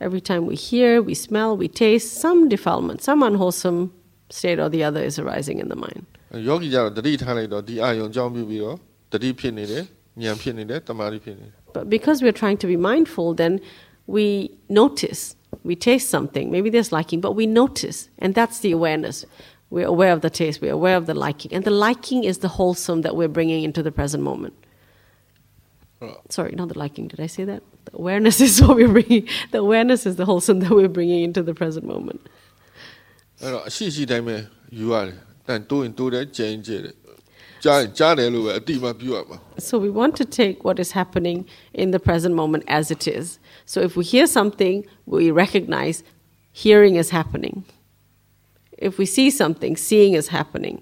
Every time we hear, we smell, we taste, some defilement, some unwholesome state or the other is arising in the mind. ယောဂီကြတော့တတိထားလိုက်တော့ဒီအာယုံအကြောင်းပြုပြီးတော့တတိဖြစ်နေတယ်ဉာဏ်ဖြစ်နေတယ်တမာတိဖြစ်နေတယ် But because we're trying to be mindful, then we notice, we taste something. Maybe there's liking, but we notice, and that's the awareness. We're aware of the taste, we're aware of the liking, and the liking is the wholesome that we're bringing into the present moment. Sorry, not the liking. Did I say that? The awareness is what we're bringing. The awareness is the wholesome that we're bringing into the present moment. အဲ့တော့အရှိရှိတိုင်းပဲယူရတယ်တန်တိုးရင်တိုးတယ်ကျရင်ကျတယ်ကြားရင်ကြားတယ်လို့ပဲအတိမပြုရမှာ So we want to take what is happening in the present moment as it is. So if we hear something, we recognize hearing is happening. If we see something, seeing is happening.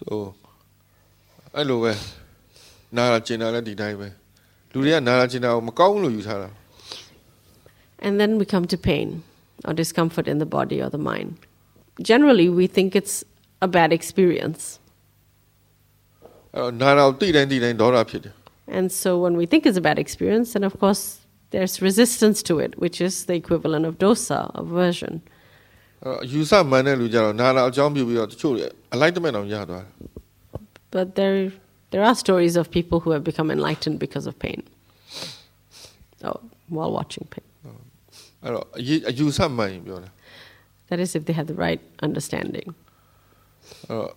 so အဲ့လိုပဲနားလာကျင်တာလည်းဒီတိုင်းပဲလူတွေကနားလာကျင်တာကိုမကောင်းဘူးလို့ယူထားတာ And then we come to pain or discomfort in the body or the mind. Generally, we think it's a bad experience. အဲ့တော့နားလာကိုတိတိုင်းတိတိုင်းဒေါသဖြစ်တယ် And so when we think it's a bad experience, then of course there's resistance to it, which is the equivalent of dosa, aversion. အဲ့တော့ယူဆမှန်တဲ့လူကြတော့နားလာအကြောင်းပြုပြီးတော့တချို့တွေအလိုက်တမဲ့အောင်ရသွားတယ် But there, there are stories of people who have become enlightened because of pain. Oh, while watching pain. အဲ့တော့အရေးအယူဆမှန်ရင်ပြောတာ That is, if they had the right understanding. အဲ့တော့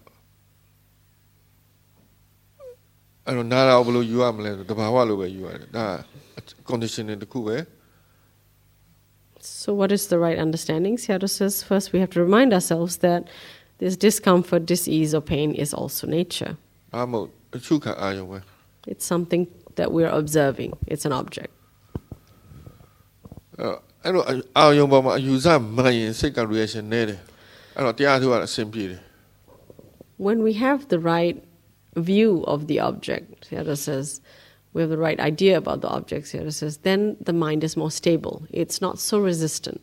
အဲ့တော့နားတော့ဘယ်လိုယူရမလဲဆိုတဘာဝလိုပဲယူရတယ်ဒါ conditioning တခုပဲ So what is the right understanding? Sayadaw says first we have to remind ourselves that this discomfort, disease or pain is also nature. အမဟုတ်အချုပ်ခံအာရုံပဲ It's something that we are observing. It's an object. အဲ့တော့အာရုံပေါ်မှာအယူဆမှန်ရင်စိတ်က reaction နဲ့တယ်အဲ့တော့တရားထုတ်ရတာအဆင်ပြေတယ် When we have the right view of the object, Sayadaw says, we have the right idea about the object, Sayadaw says, then the mind is more stable. It's not so resistant.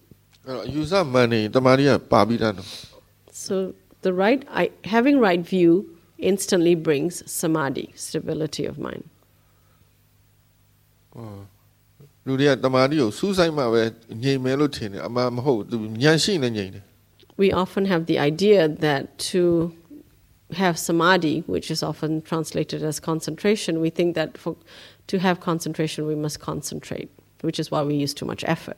So the right, I, having right view instantly brings samadhi, stability of mind. We often have the idea that to have samadhi, which is often translated as concentration, we think that for, to have concentration, we must concentrate, which is why we use too much effort.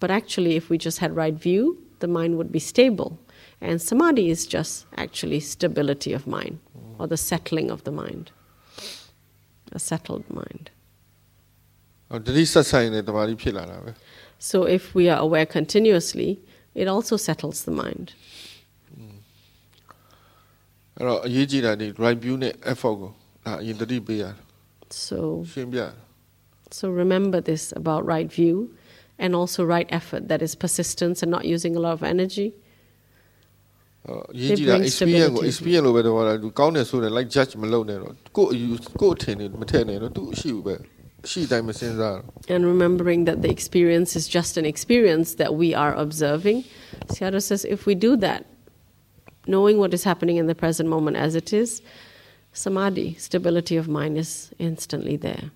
But actually, if we just had right view, the mind would be stable. And samadhi is just actually stability of mind or the settling of the mind, a settled mind. So, if we are aware continuously, it also settles the mind. အဲ့တော့အရေးကြီးတာဒီ view နဲ့ effort So ရှင်းပြ So remember this about right view and also right effort that is persistence and not using a lot of energy. အရေးကြီးတာ experience ကို experience like judge And remembering that the experience is just an experience that we are observing. Sayadaw says if we do that, knowing what is happening in the present moment as it is, samadhi, stability of mind, is instantly there.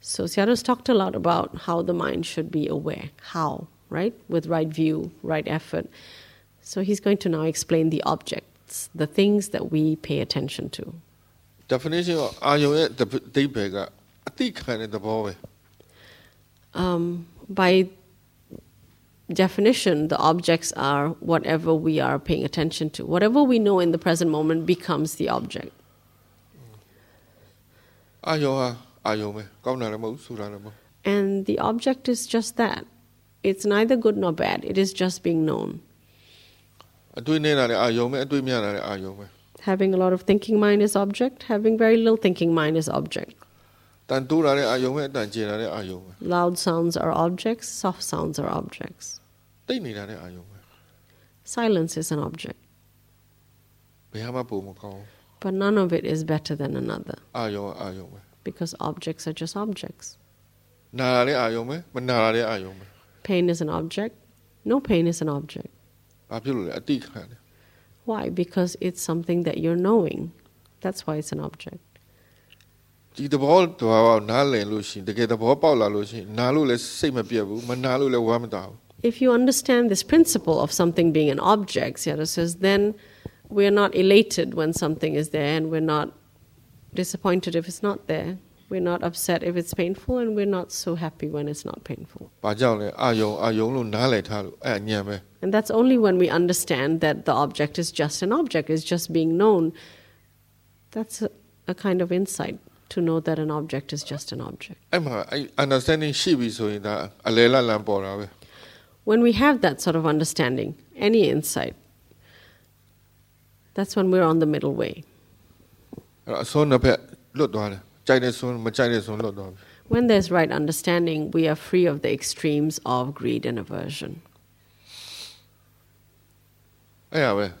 So Sayadaw's talked a lot about how the mind should be aware. How, right? With right view, right effort. So he's going to now explain the objects, the things that we pay attention to. Definition of um, by definition, the objects are whatever we are paying attention to. Whatever we know in the present moment becomes the object. And the object is just that. It's neither good nor bad, it is just being known. Having a lot of thinking mind is object, having very little thinking mind is object. တန်တိုးတာလည်းအာယုံပဲအတန်ကျင်တာလည်းအာယုံပဲ Loud sounds are objects, soft sounds are objects. တိတ်နေတာလည်းအာယုံပဲ Silence is an object, ဘယ်ဟာမှပုံမကောင်းဘူး but none of it is better than another အာယုံကအာယုံပဲ because objects are just objects. နာတာလည်းအာယုံပဲမနာတာလည်းအာယုံပဲ Pain is an object, no pain is an object. ဘာဖြစ်လို့လဲအတိခံတယ် Why? Because it's something that you're knowing. That's why it's an object. If you understand this principle of something being an object, Sayadaw says, then we're not elated when something is there and we're not disappointed if it's not there. We're not upset if it's painful and we're not so happy when it's not painful. And that's only when we understand that the object is just an object, is just being known. That's a, a kind of insight to know that an object is just an object. ။အဲ့မှာအဲ့ understanding ရှိပြီဆိုရင်ဒါအလဲလတ်လန်ပေါ်တာပဲ When we have that sort of understanding, any insight, that's when we're on the middle way. ။အဲ့တော့အစွန်းတစ်ဖက်လွတ်သွားတယ်။ကြိုက်တဲ့စွန်းမကြိုက်တဲ့စွန်းလွတ်သွားပြီ When there's right understanding, we are free of the extremes of greed and aversion. ။အဲ့ရပဲတ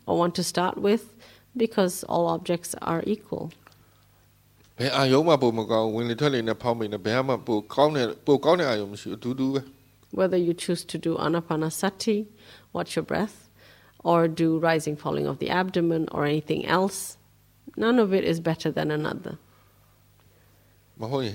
or want to start with because all objects are equal. ။ဘယ်အာယုံမှပုံမကောင်းဘူးဝင်လေထွက်လေနဲ့ဖောင်းမိနေဘယ်ဟာမှပိုကောင်းတဲ့ပိုကောင်းတဲ့အာယုံမရှိဘူးအတူတူပဲ Whether you choose to do anapanasati, watch your breath, or do rising, falling of the abdomen, or anything else, none of it is better than another. မဟုတ်ရင်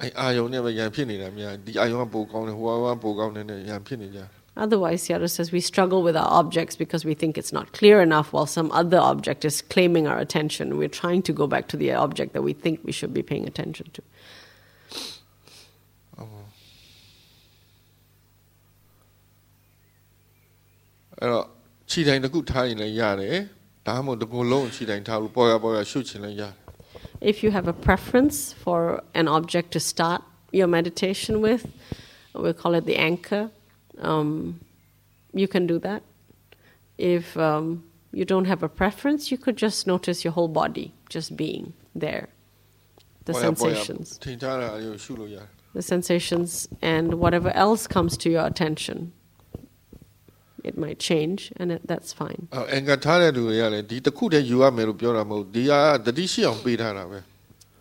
အဲအာယုံနဲ့ပဲရံဖြစ်နေတာများဒီအာယုံကပိုကောင်းတယ်ဟိုကပိုကောင်းတယ်နဲ့ရံဖြစ်နေကြတယ် Otherwise, Sayadaw says we struggle with our objects because we think it's not clear enough while some other object is claiming our attention. We're trying to go back to the object that we think we should be paying attention to. Oh. If you have a preference for an object to start your meditation with, we we'll call it the anchor um, you can do that. If um, you don't have a preference, you could just notice your whole body just being there, the ပေါ်ရပေါ်ရ sensations. ထင်ရှားတာအယုံရှုလို့ရတယ် the sensations and whatever else comes to your attention. It might change, and it, that's fine. အဲ့အင်္ဂါထားတဲ့လူတွေကလည်းဒီတစ်ခုတည်းယူရမယ်လို့ပြောတာမဟုတ်ဒီဟာကတတိရှိအောင်ပေးထားတာပဲ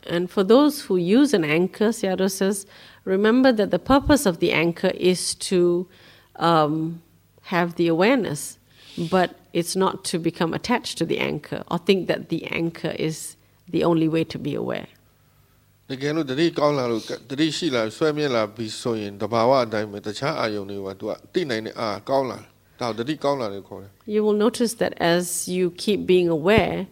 And for those who use an anchor, Sayadaw says, remember that the purpose of the anchor is to um, have the awareness, but it's not to become attached to the anchor or think that the anchor is the only way to be aware. You will notice that as you keep being aware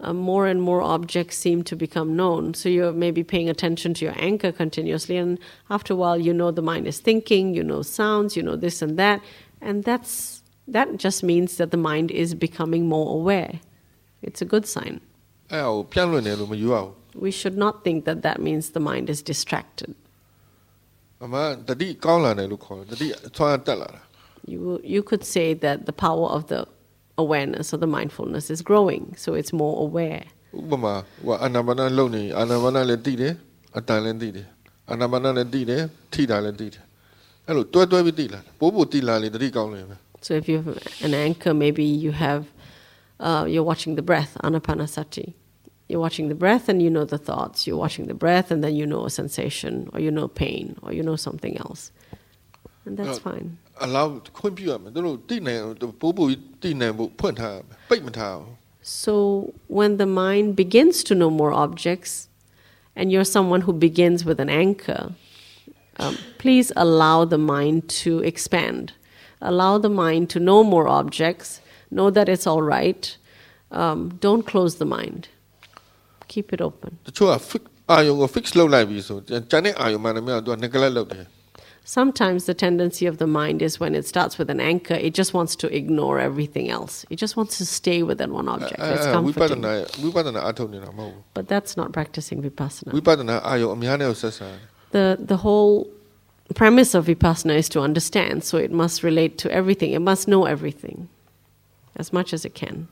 uh, more and more objects seem to become known. So you're maybe paying attention to your anchor continuously, and after a while, you know the mind is thinking, you know sounds, you know this and that, and that's that just means that the mind is becoming more aware. It's a good sign. We should not think that that means the mind is distracted. You, you could say that the power of the awareness or the mindfulness is growing, so it's more aware. ဥပမာဟိုကအနာဘာနာလုံနေအာနာဘာနာလည်းသိတယ်အတန်လည်းသိတယ်အာနာဘာနာလည်းသိတယ်ထိတာလည်းသိတယ်အဲ့လိုတွဲတွဲပြီးသိလာတယ်ပိုးပိုးသိလာလေတတိကောင်းလေပဲ So if you have an anchor, maybe you have uh, you're watching the breath, anapanasati. You're watching the breath and you know the thoughts. You're watching the breath and then you know a sensation or you know pain or you know something else. And that's Uh, fine. အလောက်ခွင့်ပြုရမယ်သူတို့သိနိုင်အောင်ပိုးပိုးသိနိုင်ဖို့ဖွင့်ထားရမယ်ပိတ်မထားအောင် So when the mind begins to know more objects and you're someone who begins with an anchor, um, please allow the mind to expand. Allow the mind to know more objects. Know that it's all right. Um, don't close the mind. Keep it open. တချို့က fix အာယုံကို fix လုပ်လိုက်ပြီဆိုကျန်တဲ့အာယုံမှလည်းမရသူက neglect လုပ်တယ် sometimes the tendency of the mind is when it starts with an anchor, it just wants to ignore everything else. It just wants to stay with that one object. It's comforting. But that's not practicing vipassana. The, the whole premise of vipassana is to understand, so it must relate to everything. It must know everything as much as it can.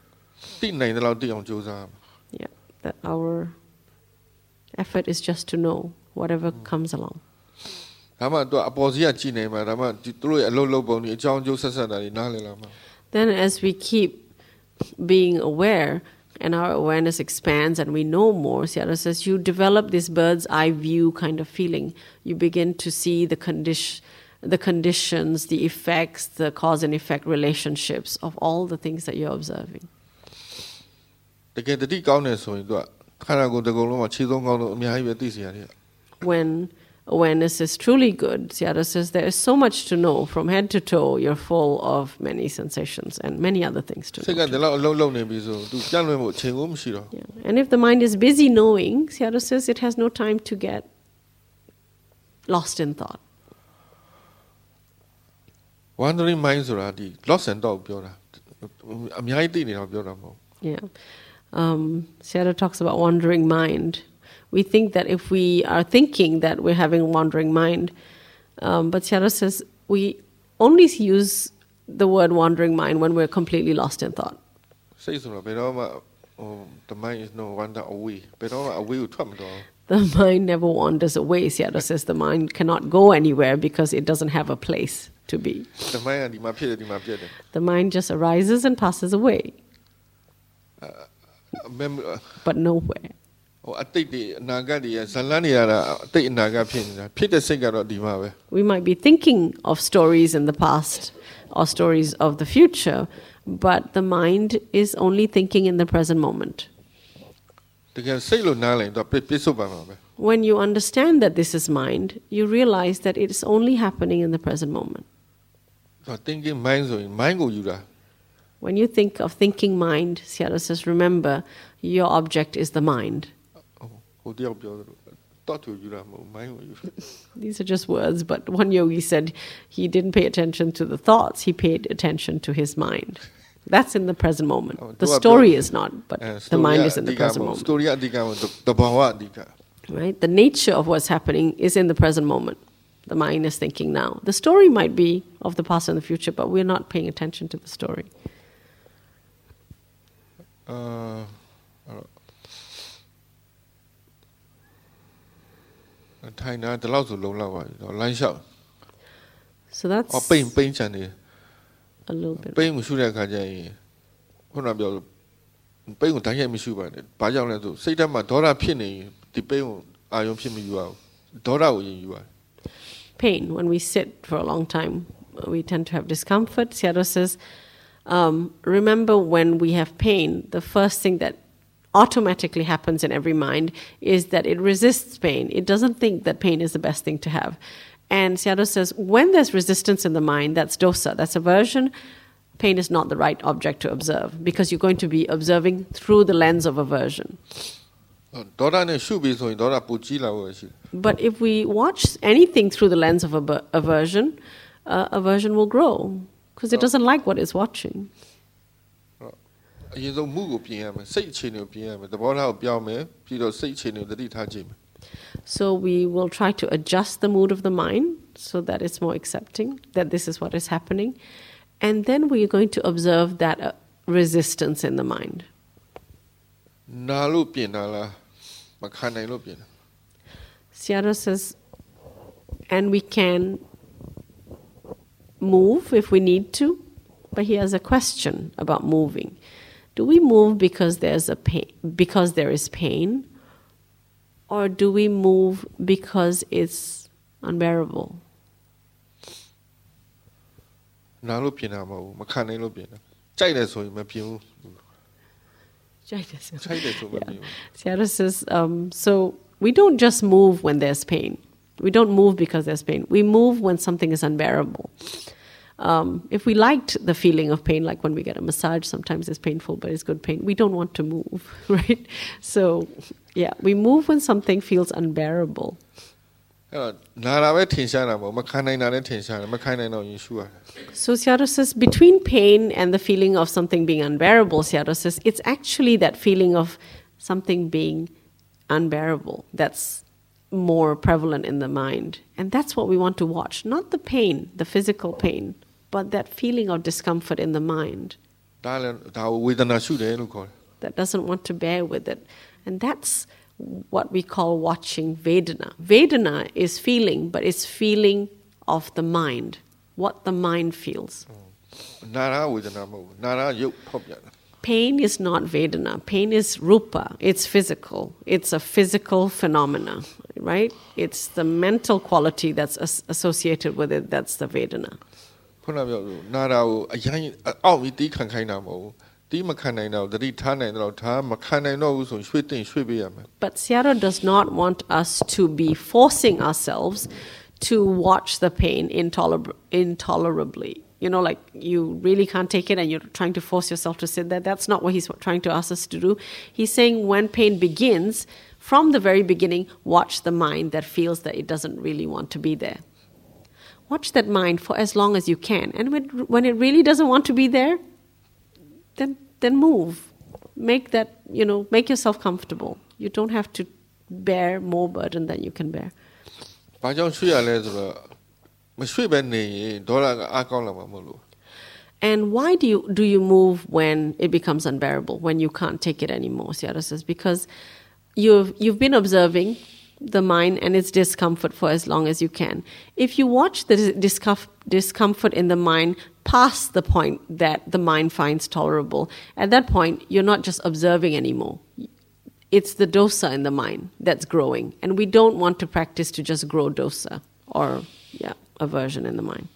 Yeah, that our effort is just to know whatever mm. comes along. Then as we keep being aware and our awareness expands and we know more Sayadaw says you develop this bird's eye view kind of feeling. You begin to see the condition the conditions the effects the cause and effect relationships of all the things that you're observing. When awareness is truly good, Sayadaw says there is so much to know from head to toe. You're full of many sensations and many other things to know. Yeah. And if the mind is busy knowing, Sayadaw says it has no time to get lost in thought. Wandering mind ဆိုတာဒီ lost in thought ကိုပြောတာအများကြီးသိနေတာပြောတာမဟုတ် Yeah. Um, talks about wandering mind we think that if we are thinking that we're having a wandering mind. Um, but Sayadaw says we only use the word wandering mind when we're completely lost in thought. The mind never wanders away. Sayadaw says the mind cannot go anywhere because it doesn't have a place to be. The mind just arises and passes away. But nowhere. We might be thinking of stories in the past or stories of the future but the mind is only thinking in the present moment When you understand that this is mind you realize that it is only happening in the present moment When you think of thinking mind, Sayadaw says, remember, your object is the mind. These are just words, but one yogi said he didn't pay attention to the thoughts, he paid attention to his mind. That's in the present moment. The story is not, but the mind is in the present moment. Right? The nature of what's happening is in the present moment. The mind is thinking now. The story might be of the past and the future, but we're not paying attention to the story. Uh, So that's a little bit Pain. When we sit for a long time we tend to have discomfort. Sayadaw says um, remember when we have pain the first thing that automatically happens in every mind is that it resists pain. It doesn't think that pain is the best thing to have. And Sayadaw says when there's resistance in the mind, that's dosa, that's aversion. Pain is not the right object to observe because you're going to be observing through the lens of aversion. But if we watch anything through the lens of aver- aversion, uh, aversion will grow because it doesn't like what it's watching. အရင်ဆုံးမှုကိုပြင်ရမယ်စိတ်အခြေအနေကိုပြင်ရမယ်သဘောထားကိုပြောင်းမယ်ပြီးတော့စိတ်အခြေအနေကိုသတိထားကြည့်မယ် So we will try to adjust the mood of the mind so that it's more accepting that this is what is happening. And then we are going to observe that uh, resistance in the mind. နာလို့ပြင်တာလားမခံနိုင်လို့ပြင်တာ Sayadaw says and we can move if we need to but he has a question about moving do we move because there's a pain because there is pain or do we move because it's unbearable yeah. Says, um, so we don't just move when there's pain. We don't move because there's pain. We move when something is unbearable. Um, if we liked the feeling of pain, like when we get a massage, sometimes it's painful, but it's good pain, we don't want to move, right? So, yeah, we move when something feels unbearable. So Sayadaw says between pain and the feeling of something being unbearable Sayadaw says it's actually that feeling of something being unbearable that's more prevalent in the mind and that's what we want to watch not the pain the physical pain but that feeling of discomfort in the mind that doesn't want to bear with it. And that's what we call watching Vedana. Vedana is feeling, but it's feeling of the mind, what the mind feels. Pain is not Vedana. Pain is Rupa. It's physical. It's a physical phenomena, right? It's the mental quality that's associated with it that's the Vedana. But Sayadaw does not want us to be forcing ourselves to watch the pain intolerably. You know like you really can't take it and you're trying to force yourself to sit there. That's not what he's trying to ask us to do. He's saying when pain begins from the very beginning watch the mind that feels that it doesn't really want to be there watch that mind for as long as you can. And when, when it really doesn't want to be there, then, then move. Make that, you know, make yourself comfortable. You don't have to bear more burden than you can bear. And why do you do you move when it becomes unbearable, when you can't take it anymore? Sayadaw says because you've you've been observing the mind and its discomfort for as long as you can if you watch the discomf- discomfort in the mind past the point that the mind finds tolerable at that point you're not just observing anymore it's the dosa in the mind that's growing and we don't want to practice to just grow dosa or yeah aversion in the mind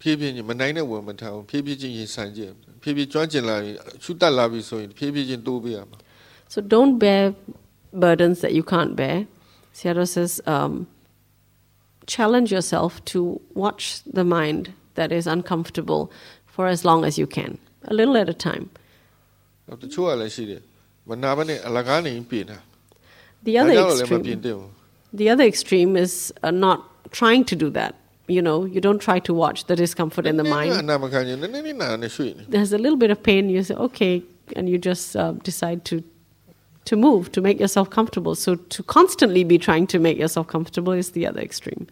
ဖြည်းဖြည်းချင်းမနိုင်တဲ့ဝင်မထားဘူးဖြည်းဖြည်းချင်းရင်ဆိုင်ကြည့်ဖြည်းဖြည်းကျွမ်းကျင်လာရင်ရှုတက်လာပြီဆိုရင်ဖြည်းဖြည်းချင်းတိုးပေးရမှာ so don't bear burdens that you can't bear. Sayadaw says, um, challenge yourself to watch the mind that is uncomfortable for as long as you can, a little at a time. The other extreme, the other extreme is uh, not trying to do that. You know, you don't try to watch the discomfort in the mind. There's a little bit of pain, you say, okay, and you just uh, decide to to move, to make yourself comfortable. So to constantly be trying to make yourself comfortable is the other extreme.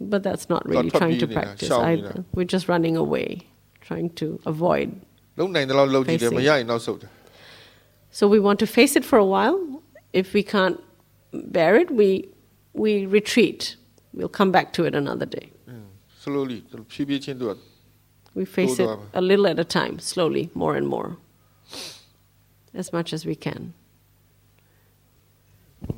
But that's not really trying to practice either. We're just running away, trying to avoid. So we want to face it for a while. If we can't bear it, we we retreat. We'll come back to it another day. Slowly. We face it a little at a time, slowly, more and more as much as we can. Hmm.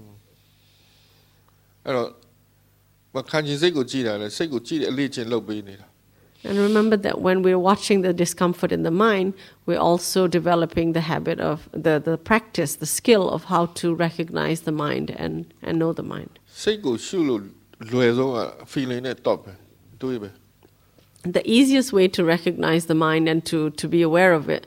And remember that when we're watching the discomfort in the mind, we're also developing the habit of the, the practice, the skill of how to recognize the mind and, and know the mind. The easiest way to recognize the mind and to, to be aware of it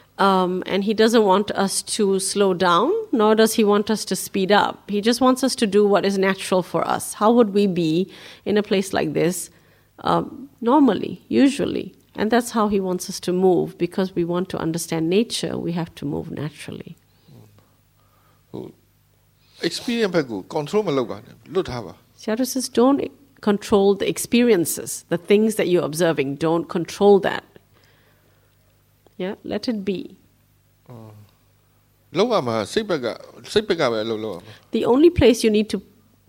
Um, and he doesn't want us to slow down, nor does he want us to speed up. He just wants us to do what is natural for us. How would we be in a place like this um, normally, usually? And that's how he wants us to move. Because we want to understand nature, we have to move naturally. Experience ဘက်ကို control Sayadaw says don't control the experiences, the things that you're observing. Don't control that Yeah, let it be. လောက်ရမှာစိတ်ဘက်ကစိတ်ဘက်ကပဲအလုပ်လုပ်ရမှာ The only place you need to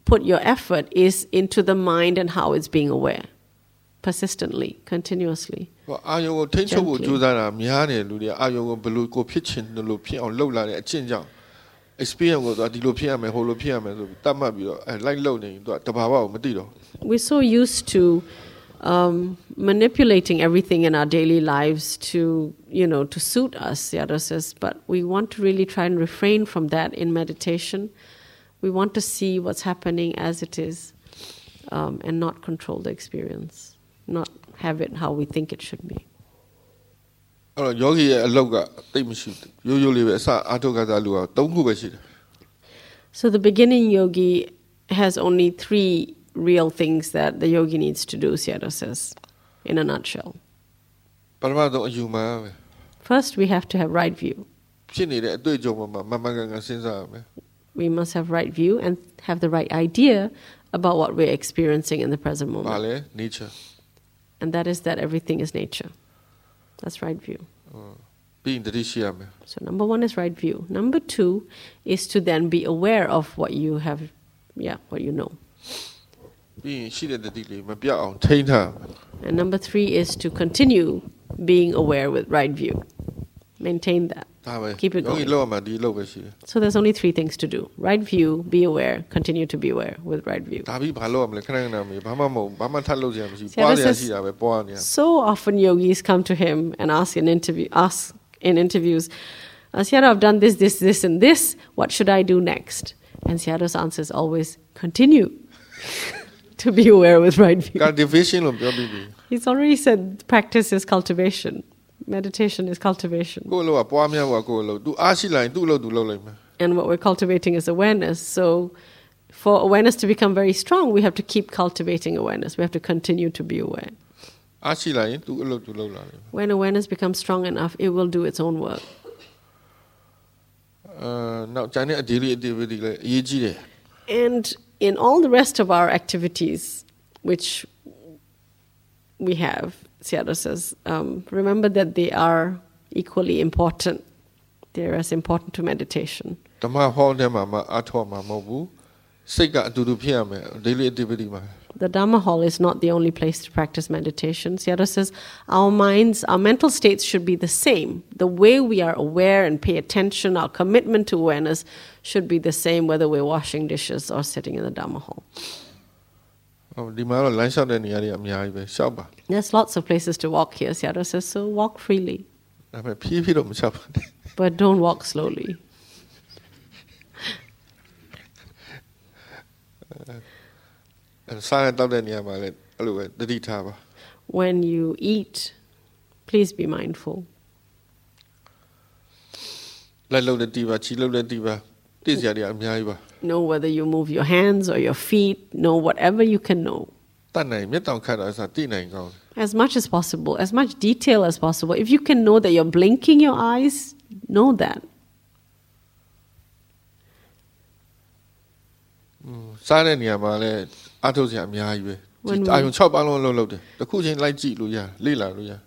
put your effort is into the mind and how it's being aware. persistently, continuously. ဟောအာယုံကိုထိန်းချုပ်ဖို့ကြိုးစားတာများတယ်လူတွေကအာယုံကိုဘယ်လိုကိုဖြစ်ချင်တယ်လို့ဖြစ်အောင်လှုပ်လာတဲ့အချင်းကြောင့် experience ကိုသူကဒီလိုဖြစ်ရမယ်ဟိုလိုဖြစ်ရမယ်ဆိုပြီးတတ်မှတ်ပြီးတော့အဲလိုက်လှုပ်နေရင်သူကတဘာဝကိုမသိတော့ We're so used to um, manipulating everything in our daily lives to, you know, to suit us, Sayadaw says, but we want to really try and refrain from that in meditation. We want to see what's happening as it is um, and not control the experience, not have it how we think it should be. အဲ့တော့ယောဂီရဲ့အလောက်ကတိတ်မရှိဘူးရိုးရိုးလေးပဲအစအာထုတ်ကစားလူက၃ခုပဲရှိတယ် So the beginning yogi has only three real things that the yogi needs to do, Sayadaw says, in a nutshell. First, we have to have right view. We must have right view and have the right idea about what we're experiencing in the present moment. Nature. And that is that everything is nature. That's right view. So number one is right view. Number two is to then be aware of what you have, yeah, what you know. And number 3 is to continue being aware with right view maintain that keep it going. So there's only three things to do right view be aware continue to be aware with right view So often yogis come to him and ask in interview ask in interviews uh, Asyara, I've done this, this, this, and this. What should I do next? And Sayadaw's answer is always continue. to be aware with right view. He's already said practice is cultivation. Meditation is cultivation. And what we're cultivating is awareness. So for awareness to become very strong, we have to keep cultivating awareness. We have to continue to be aware. When awareness becomes strong enough, it will do its own work. Uh, and in all the rest of our activities, which we have, Sayadaw says, um, remember that they are equally important. They're as important to meditation. The Dhamma Hall is not the only place to practice meditation. Sayadaw says our minds, our mental states should be the same. The way we are aware and pay attention, our commitment to awareness should be the same whether we're washing dishes or sitting in the Dhamma hall. There's lots of places to walk here, Sayadaw says, so walk freely. but don't walk slowly. when you eat, please be mindful. Know whether you move your hands or your feet, know whatever you can know. As much as possible, as much detail as possible. If you can know that you're blinking your eyes, know that.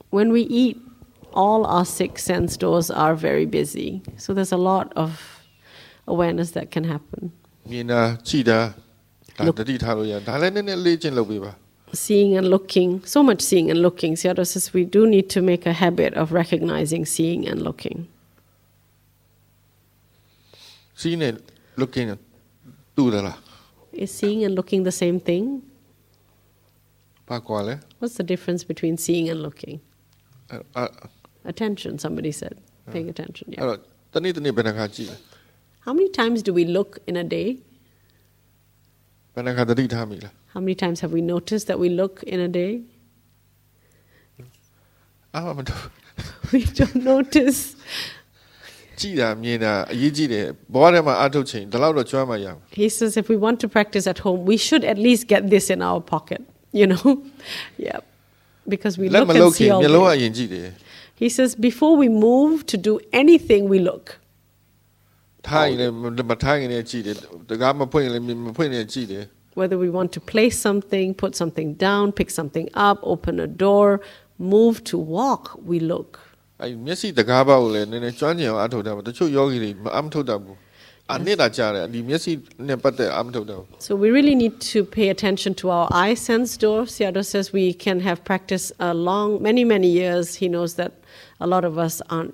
When we eat, all our six sense doors are very busy. So there's a lot of awareness that can happen. seeing and looking, so much seeing and looking. Sayadaw says we do need to make a habit of recognizing seeing and looking. Seeing and looking, Is seeing and looking the same thing? What's the difference between seeing and looking? Uh, uh, attention, somebody said. Paying attention, yeah. How many times do we look in a day? ဘယ်နှခါတတိထားမိလား How many times have we noticed that we look in a day? အာမတော် We don't notice. ကြည့်တာမြင်တာအရေးကြီးတယ်ဘဝထဲမှာအားထုတ်ချိန်ဒီလောက်တော့ကျွမ်းမှရမယ် He says if we want to practice at home, we should at least get this in our pocket, you know? yeah. Because we လက် look မ and လုပ်ခင် see all မျက်လုံးကအ day. ရင်ကြည့်တယ် He says before we move to do anything, we look. Whether we want to place something, put something down, pick something up, open a door, move to walk, we look. So we really need to pay attention to our eye sense door. Sayadaw says we can have practice a long, many, many years. He knows that a lot of us aren't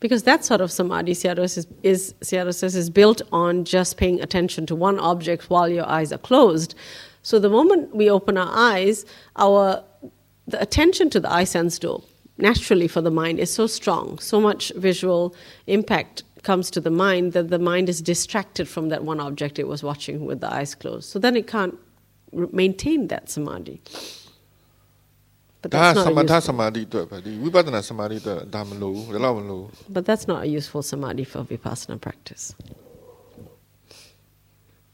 because that sort of samadhi Siaros is, is built on just paying attention to one object while your eyes are closed. So the moment we open our eyes, our the attention to the eye sense door naturally for the mind is so strong, so much visual impact comes to the mind that the mind is distracted from that one object it was watching with the eyes closed. So then it can't maintain that samadhi. But ဒါ that's က not သမ a ထ useful- စမာတိအတွက်ပဲဒီဝိပဿနာစမာတိအတွက်ဒါမလိုဘူးဒါတော့မလိုဘူး but that's not a useful samadhi for vipassana practice.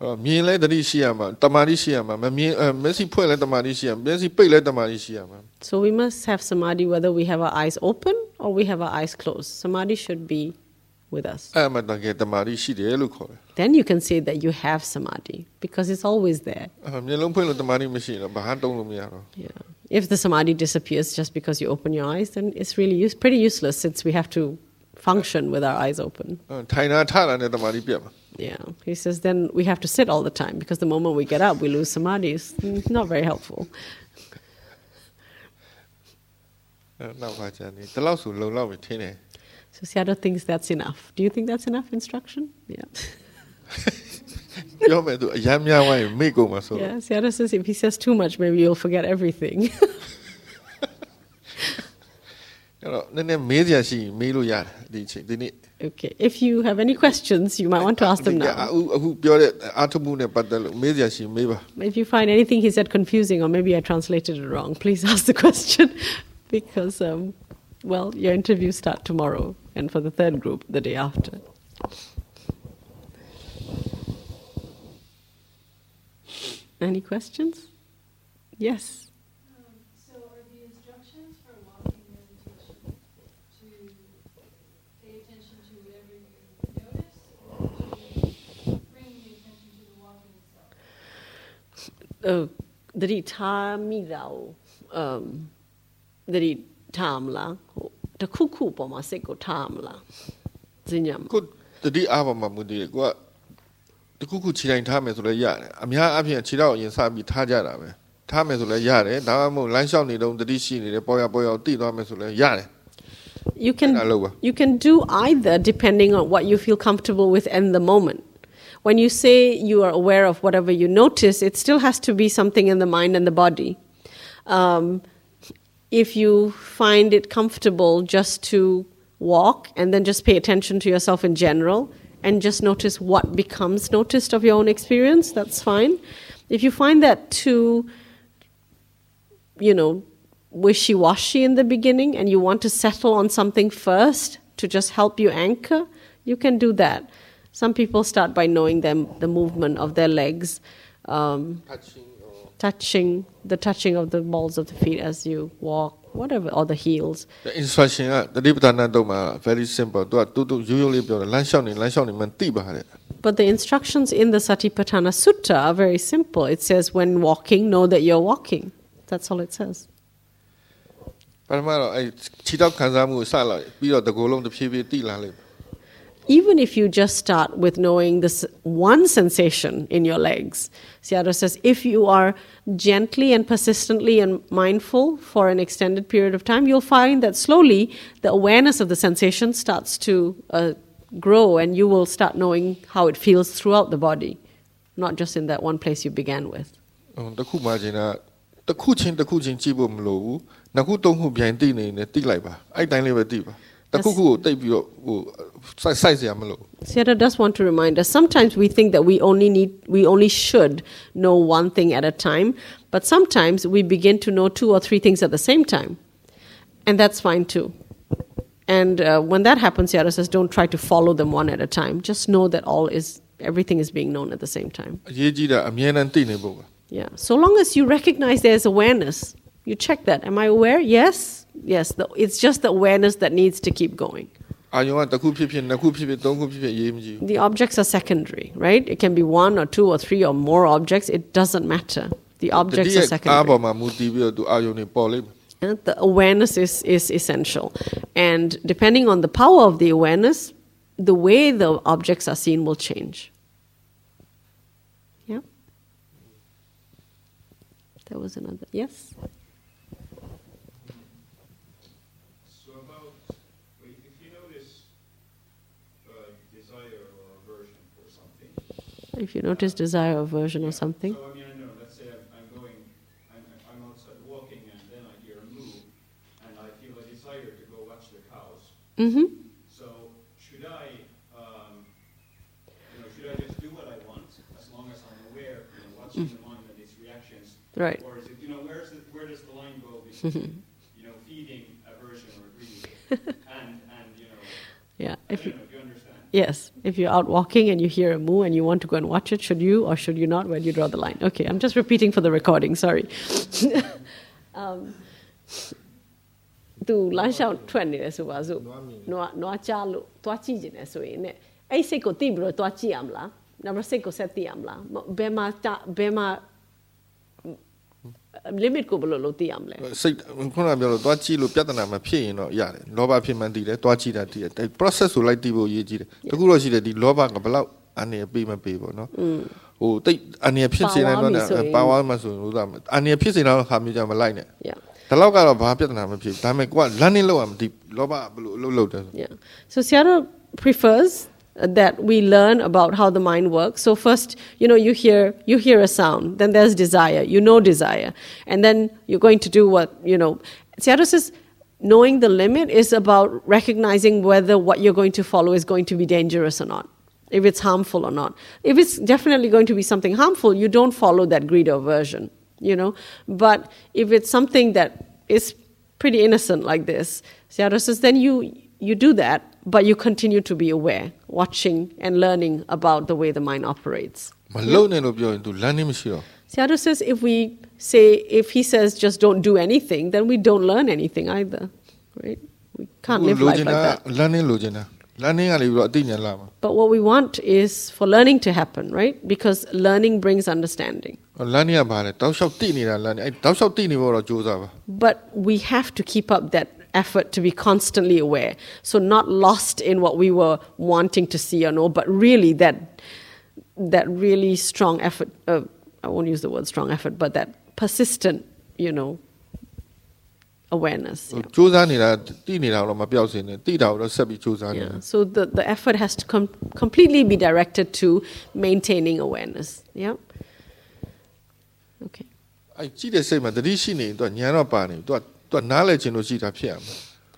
အဲ့တော့မြင်လဲတတိရှိရမှာတမာတိရှိရမှာမမြင်အဲမျက်စိဖွင့်လဲတမာတိရှိရမျက်စိပိတ်လဲတမာတိရှိရမှာ So we must have samadhi whether we have our eyes open or we have our eyes closed. Samadhi should be with us. အဲ့မှာတကယ်တမာတိရှိတယ်လို့ခေါ်တယ် Then you can say that you have samadhi because it's always there. အဲ့မျက်လုံးဖွင့်လို့တမာတိမရှိရင်တော့ဘာတုံးလို့မရတော့ Yeah. if the samadhi disappears just because you open your eyes, then it's really use, pretty useless since we have to function with our eyes open. Yeah, he says then we have to sit all the time because the moment we get up, we lose samadhi. It's not very helpful. So Sayadaw thinks that's enough. Do you think that's enough instruction? Yeah. Yo me tu, ya me aguaimico más o Yeah, Sayadaw says if he says too much, maybe you'll forget everything. အဲ့တော့နည်းနည်းမေးစရာရှိရင်မေးလို့ရတယ်ဒီအချိန်ဒီနေ့ okay, if you have any questions, you might want to ask them ဒီက now. အခုအခုပြောတဲ့အာထုပ်မှုနဲ့ပတ်သက်လို့မေးစရာရှိရင်မေးပါ If you find anything he said confusing, or maybe I translated it wrong, please ask the question because, um, well, your interviews start tomorrow, and for the third group, the day after. Any questions? Yes. Um, so are the instructions for walking meditation to pay attention to whatever you notice, or to bring the attention to the walking itself? သတိထားမိတာကိုအမ်သတိထားမလားဟိုတစ်ခုခုပေါ်မှာစိတ်ကိုထားမလားဇင်ညံ ကိုတတိအားပါမှာမူတည်တယ်ကိုက တခုခုခြေတိုင်းထားမယ်ဆိုလည်းရတယ်အများအပြည့်ခြေတော့အရင်စပြီးထားကြတာပဲထားမယ်ဆိုလည်းရတယ်ဒါမှမဟုတ်လမ်းလျှောက်နေတော့တတိရှိနေတယ်ပေါ်ရပေါ်ရတိသွားမယ်ဆိုလည်းရတယ် you can အဲ့ဒါလို့ပါ you can do either depending on what you feel comfortable with in the moment when you say you are aware of whatever you notice it still has to be something in the mind and the body um, if you find it comfortable just to walk and then just pay attention to yourself in general and just notice what becomes noticed of your own experience, that's fine. If you find that too, you know, wishy washy in the beginning and you want to settle on something first to just help you anchor, you can do that. Some people start by knowing them, the movement of their legs. Um, touching the touching of the balls of the feet as you walk, whatever, or the heels. The instruction ကတတိပဌာနာတော့မှာ very simple သူကတူတူရိုးရိုးလေးပြောတယ်လမ်းလျှောက်နေလမ်းလျှောက်နေမှတိပါတဲ့ But the instructions in the Satipatthana Sutta are very simple. It says, when walking, know that you're walking. That's all it says. ပထမတော့အဲခြေတော့ခံစားမှုကိုစလာပြီးတော့တကူလုံးတစ်ဖြည်းဖြည်းတိလာလိမ့်မယ် even if you just start with knowing this one sensation in your legs, Sayadaw says if you are gently and persistently and mindful for an extended period of time, you'll find that slowly the awareness of the sensation starts to uh, grow and you will start knowing how it feels throughout the body, not just in that one place you began with. Sayadaw does want to remind us sometimes we think that we only need we only should know one thing at a time, but sometimes we begin to know two or three things at the same time. And that's fine too. And uh, when that happens, Sayadaw says, don't try to follow them one at a time. Just know that all is everything is being known at the same time. Yeah. So long as you recognize there's awareness, you check that. Am I aware? Yes Yes. The, it's just the awareness that needs to keep going. အာယုံကတစ်ခုဖြစ်ဖြစ်နှစ်ခုဖြစ်ဖြစ်သုံးခုဖြစ်ဖြစ်အရေးမကြီးဘူး The objects are secondary, right? It can be one or two or three or more objects. It doesn't matter. The တ objects တိယ are အား secondary. ပေါ်မှာမူတည်ပြီးတော့သူအာယုံတွေပေါ်လိမ့်မယ် And the awareness is, is essential. And depending on the power of the awareness, the way the objects are seen will change. Yeah? There was another. Yes? If you notice desire, aversion, or something. So I mean, I know, let's say I'm, I'm going, I'm, I'm outside walking and then I hear a moo and I feel a desire to go watch the cows. Mm-hmm. So should I, um, you know, should I just do what I want as long as I'm aware, you know, watching the mind and its reactions? Right. Or is it, you know, where's the, where does the line go between, you know, feeding aversion or greed and, and, you know, Yeah. I If you, know if you understand. yes If you're out walking and you hear a moo and you want to go and watch it, should you or should you not? Where do you draw the line? Okay, I'm just repeating for the recording. Sorry. um, သူလမ်းလျှောက်ထွက်နေတယ်ဆိုပါစို့နွားနွားချလို့သွားကြည့်ကျင်တယ်ဆိုရင်ねအဲ့စိတ်ကိုသိပြီးတော့သွားကြည့်ရမလားနောက်ပြီးစိတ်ကိုဆက်သိရမလားမဘယ်မှာတဘယ်မှာ limit ကိုဘယ်လိုလုပ်သိရမလဲစိတ်ခုနကပြောလို့သွားကြည့်လို့ပြဿနာမဖြစ်ရင်တော့ရတယ်လောဘဖြစ်မှန်းသိတယ်သွားကြည့်တာသိတယ် process ကိုလိုက်သိဖို့အရေးကြီးတယ်တခုတော့ရှိတယ်ဒီလောဘကဘယ်လောက်အနေပေးမပေးပေါ့နော်ဟိုတိတ်အနေဖြစ်စေနိုင်တော့ပါဝါမယ်ဆိုရင်ပါဝါမှဆိုရင်ဥသားအနေဖြစ်စေတော့ဟာမျိုးကြမလိုက်နဲ့ yeah ဒါတော့ကတော့ဘာပြဿနာမဖြစ်ဘူးဒါပေမဲ့ကိုကလမ်းနေလောက်အောင်မသိလောဘကဘယ်လိုအလုပ်လုပ်တယ်ဆို Yeah. So Seattle prefers uh, that we learn about how the mind works. So first, you know, you hear you hear a sound, then there's desire. You know desire, and then you're going to do what you know. Sayadaw says. Knowing the limit is about recognizing whether what you're going to follow is going to be dangerous or not, if it's harmful or not. If it's definitely going to be something harmful, you don't follow that greed or aversion, you know. But if it's something that is pretty innocent like this, Sayadaw says, then you you do that, but you continue to be aware, watching and learning about the way the mind operates. Yeah. Sayadaw says if we say if he says just don't do anything, then we don't learn anything either. Right? We can't live life like that. Learning, learning. But what we want is for learning to happen, right? Because learning brings understanding. But we have to keep up that effort to be constantly aware. So not lost in what we were wanting to see or know, but really that that really strong effort. Uh, I won't use the word strong effort, but that persistent, you know, awareness. ဟိုကြိုးစားနေတာတိနေတာတော့မပြောက်စင်နဲ့တိတာတော့ဆက်ပြီးကြိုးစားနေ Yeah. So the, the effort has to com- completely be directed to maintaining awareness. Yeah. Okay. အဲကြည့်တဲ့စိတ်မှာတတိရှိနေရင်သူကညာတော့ပါနေသူက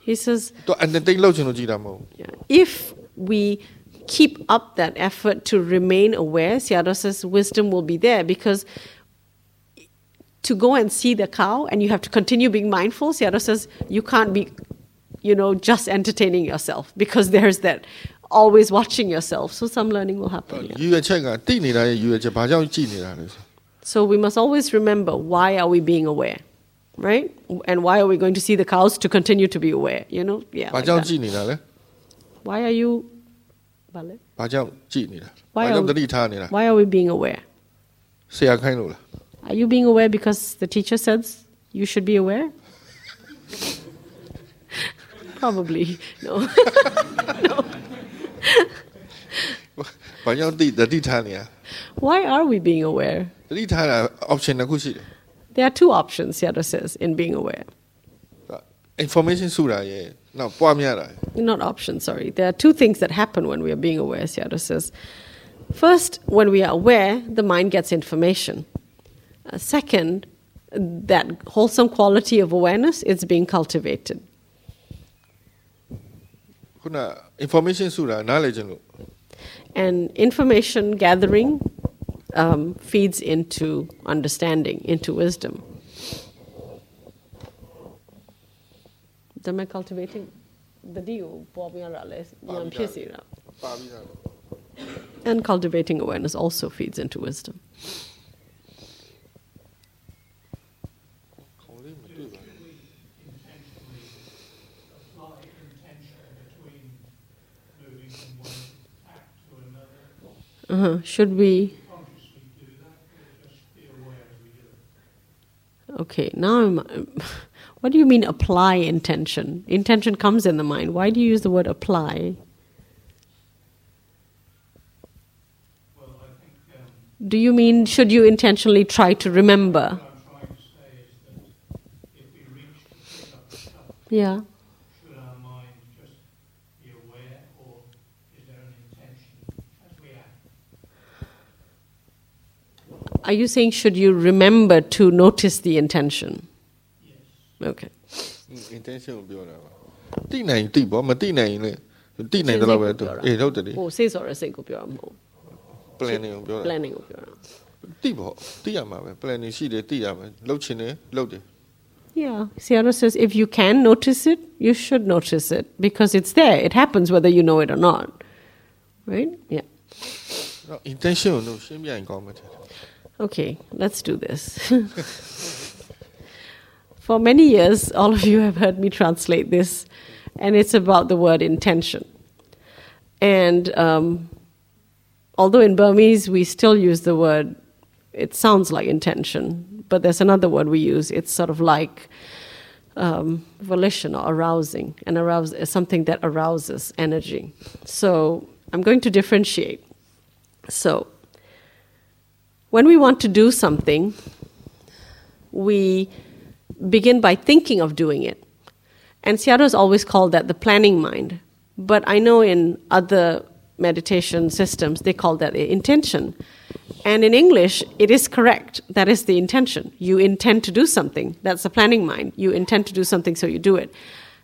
He says if we keep up that effort to remain aware Sayadaw says wisdom will be there because to go and see the cow and you have to continue being mindful Sayadaw says you can't be you know just entertaining yourself because there's that always watching yourself. So some learning will happen ယူရချက်ကတိနေတာရဲ့ယူရချက်ဘာကြောင့်ကြည်နေတာလဲ So we must always remember why are we being aware? right? And why are we going to see the cows to continue to be aware? You know, yeah. ဘာ like ကြောင့် that. ကြည့်နေတာလဲ Why are you? Bale? ဘာကြောင့်ကြည့်နေတာ Why ဘာကြောင့် are- တတိထားနေတာ Why are we being aware? ဆရာခိုင်းလို့လား Are you being aware because the teacher says you should be aware? Probably no. ဘာကြောင့်တိတတိထားနေတာ Why are we being aware? တတိထားတာ option တစ်ခုရှိတယ် There are two options, Yada says, in being aware. Uh, information sura, yeah. No, Not options, sorry. There are two things that happen when we are being aware, Yada says. First, when we are aware, the mind gets information. Uh, second, that wholesome quality of awareness is being cultivated. Information sura, knowledge. And information gathering um, feeds into understanding, into wisdom. Am I cultivating? And cultivating awareness also feeds into wisdom. Uh-huh. Should we Okay, now I'm. What do you mean apply intention? Intention comes in the mind. Why do you use the word apply? Well, I think um, Do you mean should you intentionally try to remember? what I'm trying to say that if we reach to pick up the cup, Yeah. should our mind just be aware, or is there an intention as we act? Are you saying should you remember to notice the intention? Yes. Okay. Intention will be whatever. သိနိုင်သိပေါ့မသိနိုင်လေသိနိုင်တော့ပဲသူအေးဟုတ်တယ်ဟိုစိတ်ဆော်ရစိတ်ကိုပြောရမှာ oh, oh. planning ကိုပြောတာ planning ကိုပြောတာသိပေါ့သိရမှာပဲ planning ရှိတယ်သိရမှာလုပ်ချင်တယ်လုပ်တယ် Yeah, Sayadaw says if you can notice it, you should notice it because it's there. It happens whether you know it or not. Right? Yeah. No, intention ကိုရှင်းပြရင်ကောင်းမှာတယ် Okay, let's do this. For many years, all of you have heard me translate this, and it's about the word intention. And um, although in Burmese we still use the word, it sounds like intention, but there's another word we use. It's sort of like um, volition or arousing, and arouse is something that arouses energy. So I'm going to differentiate. So when we want to do something, we begin by thinking of doing it. And Sayadaw has always called that the planning mind. But I know in other meditation systems, they call that the intention. And in English, it is correct. That is the intention. You intend to do something. That's the planning mind. You intend to do something, so you do it.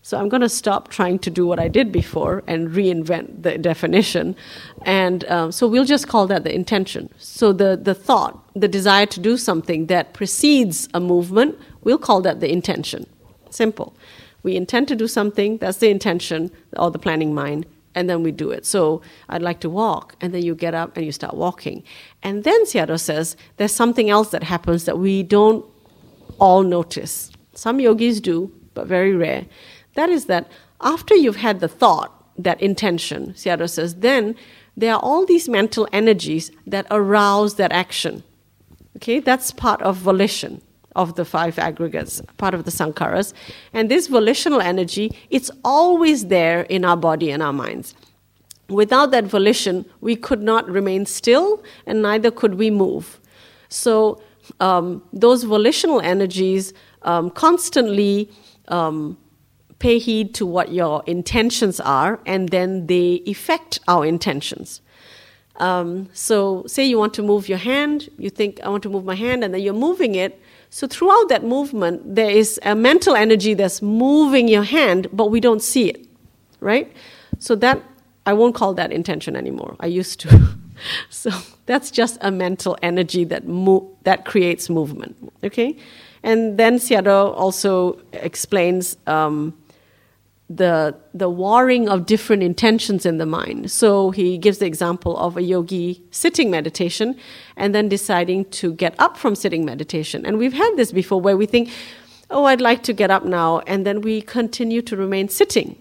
So I'm going to stop trying to do what I did before and reinvent the definition. And um, so we'll just call that the intention. So the, the thought, the desire to do something that precedes a movement, we'll call that the intention. Simple. We intend to do something, that's the intention or the planning mind, and then we do it. So I'd like to walk, and then you get up and you start walking. And then Sayadaw says there's something else that happens that we don't all notice. Some yogis do, but very rare. That is that after you've had the thought, that intention, Sayadaw says, then there are all these mental energies that arouse that action. Okay, that's part of volition of the five aggregates, part of the sankharas. And this volitional energy, it's always there in our body and our minds. Without that volition, we could not remain still, and neither could we move. So um, those volitional energies um, constantly um, pay heed to what your intentions are, and then they affect our intentions. Um, so, say you want to move your hand, you think, I want to move my hand, and then you're moving it. So, throughout that movement, there is a mental energy that's moving your hand, but we don't see it, right? So, that I won't call that intention anymore. I used to. so, that's just a mental energy that, mo- that creates movement, okay? And then Sayadaw also explains. Um, the the warring of different intentions in the mind. So he gives the example of a yogi sitting meditation and then deciding to get up from sitting meditation. And we've had this before where we think, "Oh, I'd like to get up now," and then we continue to remain sitting.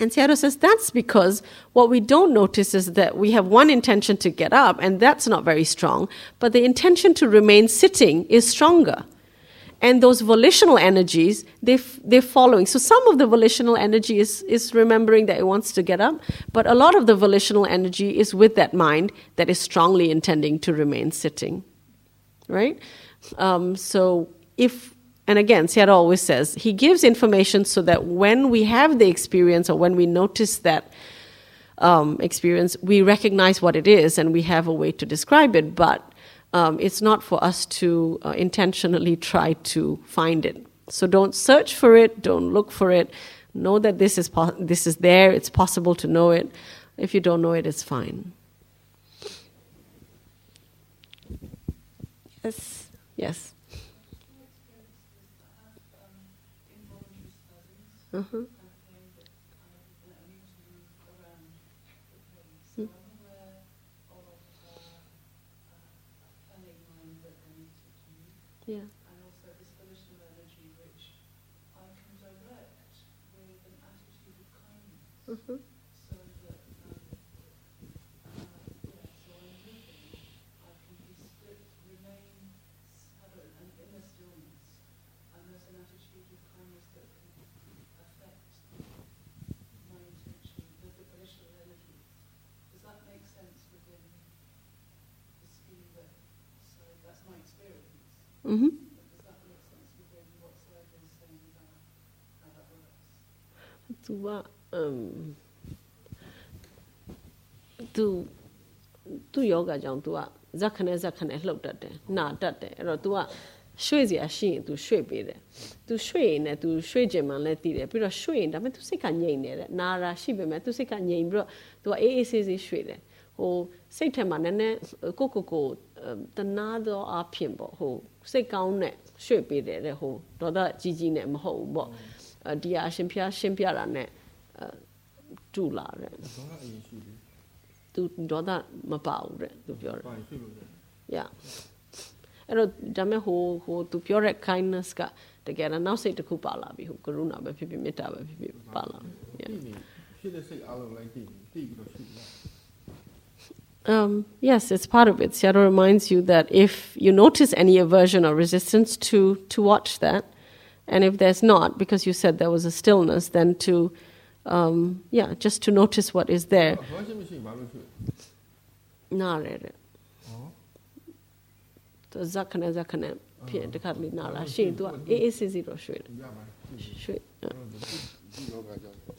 And Sayadaw says that's because what we don't notice is that we have one intention to get up, and that's not very strong, but the intention to remain sitting is stronger and those volitional energies they they're following. So some of the volitional energy is is remembering that it wants to get up but a lot of the volitional energy is with that mind that is strongly intending to remain sitting right? Um, so if and again Sayadaw always says he gives information so that when we have the experience or when we notice that um, experience we recognize what it is and we have a way to describe it but um, it's not for us to uh, intentionally try to find it. So don't search for it, don't look for it. Know that this is, po- this is there, it's possible to know it. If you don't know it, it's fine. Yes, yes. Uh-huh. Yeah. and also this volitional energy which I can direct with an attitude of kindness. Mhm. So that, um, uh, yeah, so I'm moving, I can be still, remain, s- have a- an inner stillness, and there's an attitude of kindness that can affect my intention, the, the volitional energy. Does that make sense within the scheme that, so that's my experience. Mm-hmm. But does that Mm-hmm. make sense within what Slater is saying about how that works? သူက um သူသူယောဂကြောင့် तू ကဇက်ခနဲ့ဇက်ခနဲ့လှုပ်တတ်တယ်နာတတ်တယ်အဲ့တော့ तू ကရွှေ့เสียရှိရင် तू ရွှေ့ပေးတယ် तू ရွှေ့ရင်လည်း तू ရွှေ့ခြင်းမှလည်းတည်တယ်ပြီးတော့ရွှေ့ရင်ဒါပေမဲ့ तू စိတ်ကငြိမ်နေတဲ့နာရာရှိပေမဲ့ तू စိတ်ကငြိမ်ပြီးတော့ तू ကအေးအေးဆေးဆေးရွှေ့တယ်ဟိုစိတ်ထဲမှာနည်းနည်းကိုကိုကိုတနာတော့အဖြစ်ပေါ့ဟိုစိတ်ကောင်းနဲ့ရွှေ့ပေးတယ်တဲ့ဟိုဒေါသကြီးကြီးနဲ့မဟုတ်ဘူးပေါ့ဒီအရှင်ဖျားရှင်းပြတာနဲ့ 呃住老人。都多大没保人，都表人。呀，哎罗，咱们和和都表人 kindness 噶，这个人那谁都苦巴拉比，和 um, yes, it's part of it. Sayadaw reminds you that if you notice any aversion or resistance, to to watch that, and if there's not, because you said there was a stillness, then to um, yeah, just to notice what is there.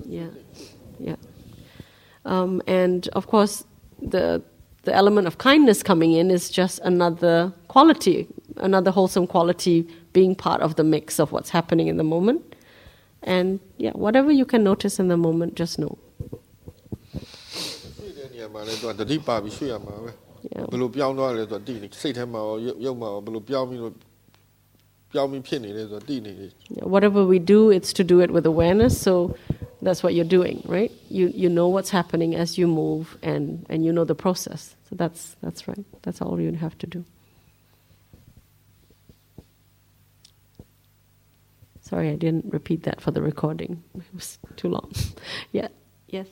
Yeah. Yeah. Um, and of course the the element of kindness coming in is just another quality, another wholesome quality being part of the mix of what's happening in the moment. And yeah, whatever you can notice in the moment, just know. ရွှေ့တဲ့နေရာမှာလည်းသူကတတိပါပြီးရွှေ့ရမှာပဲ Yeah. ဘယ်လိုပြောင်းသွားလဲဆိုတော့တည်နေစိတ်ထဲမှာရောရုပ်ရုပ်မှာရောဘယ်လိုပြောင်းပြီးတော့ပြောင်းပြီးဖြစ်နေလဲဆိုတော့တည်နေတယ် Yeah, Whatever we do, it's to do it with awareness. So that's what you're doing, right? You you know what's happening as you move, and and you know the process. So that's that's right. That's all you have to do. Sorry, I didn't repeat that for the recording. It was too long. yeah. Yes.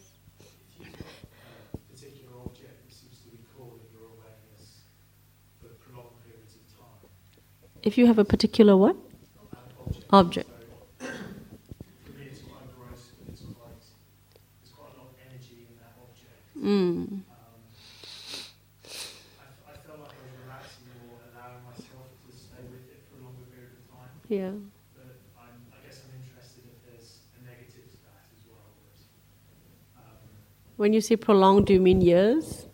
If you've a particular object that seems to be calling your awareness for prolonged periods of time, If you have a particular what an object. object. So, for When you say prolonged, do you mean years?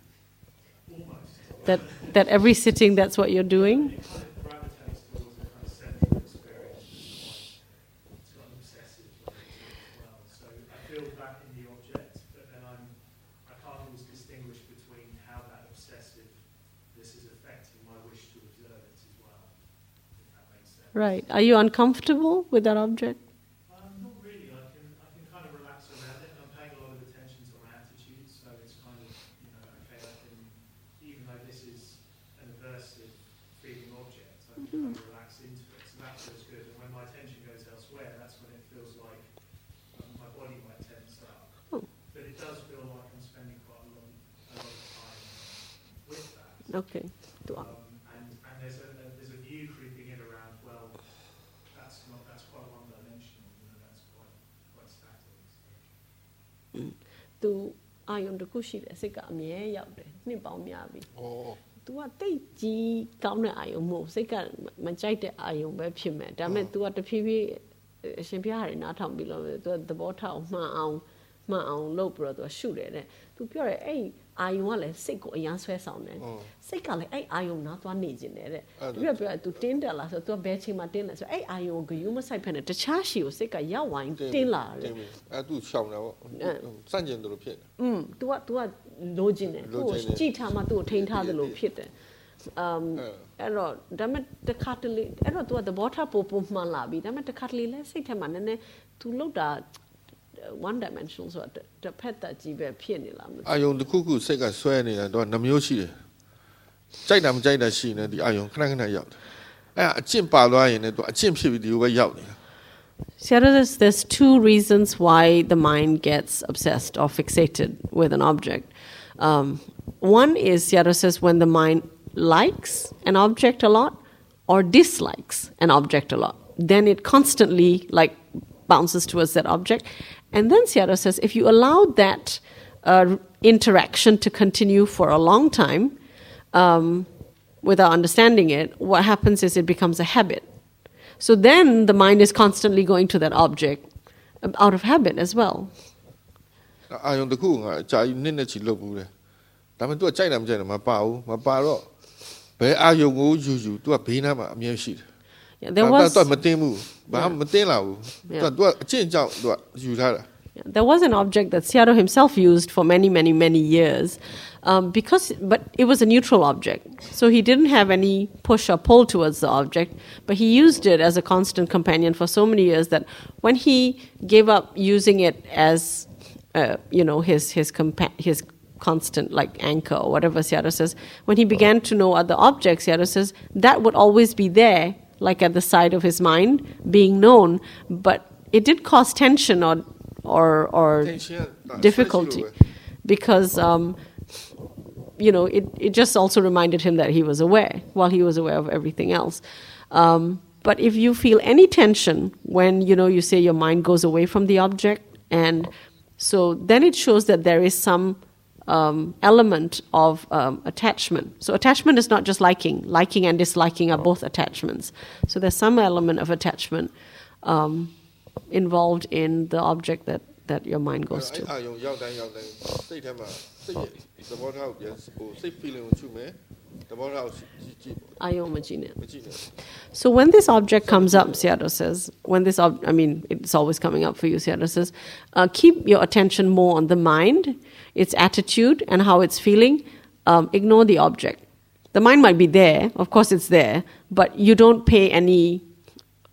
That that every sitting, that's what you're doing. It Are you uncomfortable with that kind Okay. Um, and, and there's a, a there's a view creeping in around. Well, that's not that's quite one dimensional. You know, that's quite quite static. So. သူအာယုံတစ်ခုရှိတယ်စိတ်ကအမြဲရောက်တယ်နှစ်ပေါင်းများပြီ ဩ तू ကတိတ်ကြီးကောင်းတဲ့အာယုံမဟုတ်စိတ်ကမကြိုက်တဲ့အာယုံပဲဖြစ်မယ်ဒါပေမဲ့ तू ကတဖြည်းဖြည်းအရှင်ပြရတယ်နားထောင်ပြီးလို့ तू ကသဘောထားအောင်မှန်အောင်မှန်အောင်လုပ်ပြီးတော့ तू ရှုတယ်တဲ့ तू ပြောတယ်အဲ့ အာယုံကလည်းစိတ်ကိုအရန်ဆွဲဆောင်တယ် ဟုတ် စိတ်ကလည်းအဲ့အာယုံနားသွားနေခြင်းတယ်တဲ့ အဲ့ဒါ ဒီကပြောတယ် तू တင်းတက်လာဆို तू ဘယ်ချိန်မှာတင်းလဲဆိုအဲ့အာယုံကိုဂယုမဆိုင်ဖက်နဲ့တခြားရှီကိုစိတ်ကရောက်ဝိုင်းတင်းလာတယ် တင်းပြီအဲ့သူရှောင်တာပေါ့စန့်ကျင်တယ်လို့ဖြစ်တယ် อืม तू က तू ကလိုချင်တယ် လို သူ့ ချင် ကို တယ် ကြည့်ထားမှသူ့ကိုထိန်းထားသလိုဖြစ်တယ်အမ် အဲ့ အဲ့တော့ဒါမဲ့တစ်ခါတလေအဲ့တော့ तू ကသဘောထားပို့ပို့မှန်လာပြီဒါမဲ့တစ်ခါတလေလဲစိတ်ထဲမှာနည်းနည်း तू လောက်တာ one dimensional ဆိုတော့တစ်ဖက်သက်ကြီးပဲဖြစ်နေလားမသိ အာယုံတစ်ခုခုစိတ်ကဆွဲနေတာတော့နှမျိုးရှိတယ်ကြိုက်တာမကြိုက်တာရှိနေဒီအာယုံခဏခဏရောက်တယ် အဲ့ဒါအကျင့်ပါသွားရင်လည်းသူအကျင့်ဖြစ်ပြီးဒီလိုပဲရောက်နေတာ Seattle says there's two reasons why the mind gets obsessed or fixated with an object. Um, one is Seattle says when the mind likes an object a lot or dislikes an object a lot, then it constantly like bounces towards that object. And then Sayadaw says if you allow that uh, interaction to continue for a long time um, without understanding it, what happens is it becomes a habit. So then the mind is constantly going to that object out of habit as well. အာယုံတစ်ခုငါအကြာကြီးနှစ်နှစ်ချီလုပ်ဘူးတယ်။ဒါပေမဲ့ there was was an object that Sayadaw himself used for many, many, many years, um, because but it was a neutral object, so he didn't have any push or pull towards the object. But he used it as a constant companion for so many years that when he gave up using it as, uh, you know, his his compa- his constant like anchor or whatever Sayadaw says, when he began to know other objects, Sayadaw says that would always be there like at the side of his mind, being known, but it did cause tension or or or difficulty. because um, you know it, it just also reminded him that he was aware while he was aware of everything else. Um, but if you feel any tension when you know you say your mind goes away from the object and so then it shows that there is some um, element of um, attachment. So, attachment is not just liking, liking and disliking are oh. both attachments. So, there's some element of attachment um, involved in the object that, that your mind goes to. Oh. So when this object comes up, Sayadaw says, when this ob- I mean, it's always coming up for you, Sayadaw says, uh, keep your attention more on the mind its attitude, and how it's feeling. Um, ignore the object. The mind might be there, of course it's there, but you don't pay any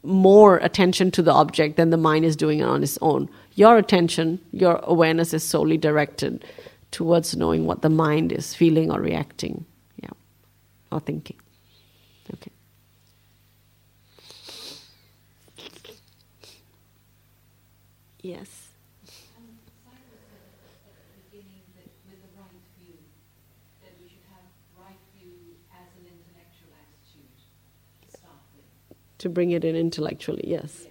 more attention to the object than the mind is doing on its own. Your attention, your awareness is solely directed towards knowing what the mind is feeling or reacting, yeah, or thinking. Okay. Yes. And Cyrus said at the beginning that with the right view, that we should have right view as an intellectual attitude to start with. To bring it in intellectually, yes. Yes.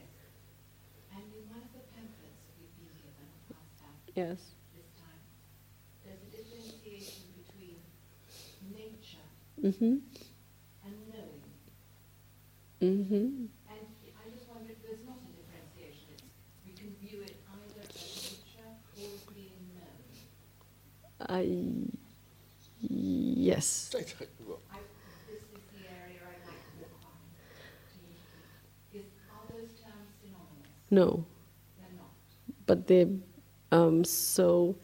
And in one of the pamphlets we've been given, passed out Yes. this time, there's a differentiation between nature Mm-hmm. and knowing. Mm-hmm. And I just wonder if there's not a differentiation. It's, we can view it either as nature or being known. I yes. No. But they, um, so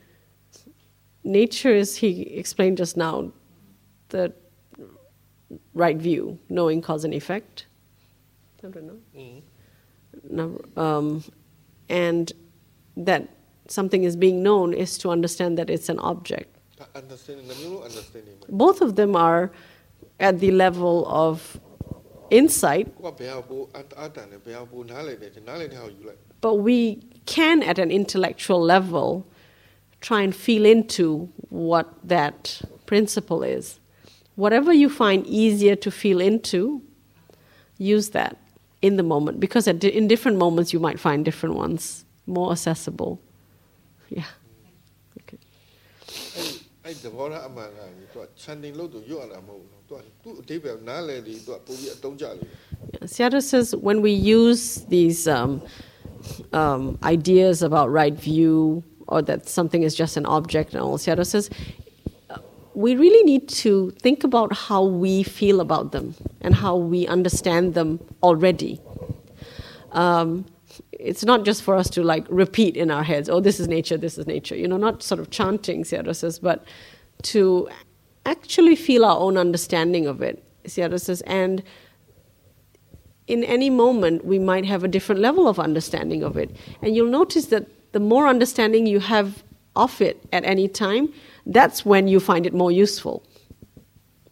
nature is, he explained just now, the right view, knowing cause and effect. Mm. Now, um, and that something is being known is to understand that it's an object. Uh, understanding, understanding. Both of them are at the level of insight. But we can, at an intellectual level, try and feel into what that principle is. Whatever you find easier to feel into, use that in the moment because at, in different moments you might find different ones more accessible. Yeah. အဲ့သဘောထားအမှန်လားကြီးသူက chanting says when we use these um, um, ideas about right view or that something is just an object and all Sayadaw says uh, we really need to think about how we feel about them and how we understand them already. Um, it's not just for us to like repeat in our heads, oh, this is nature, this is nature. You know, not sort of chanting, says, but to actually feel our own understanding of it, says, and in any moment we might have a different level of understanding of it. And you'll notice that the more understanding you have of it at any time, that's when you find it more useful.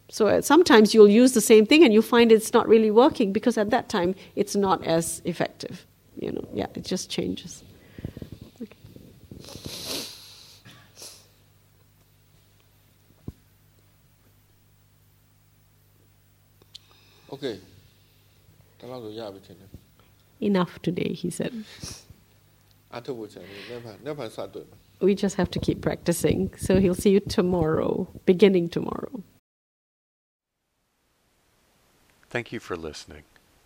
So uh, sometimes you'll use the same thing and you find it's not really working because at that time it's not as effective you know, yeah, it just changes. Okay. Okay. Enough today, he said. We just have to keep practicing. So he'll see you tomorrow, beginning tomorrow. Thank you for listening.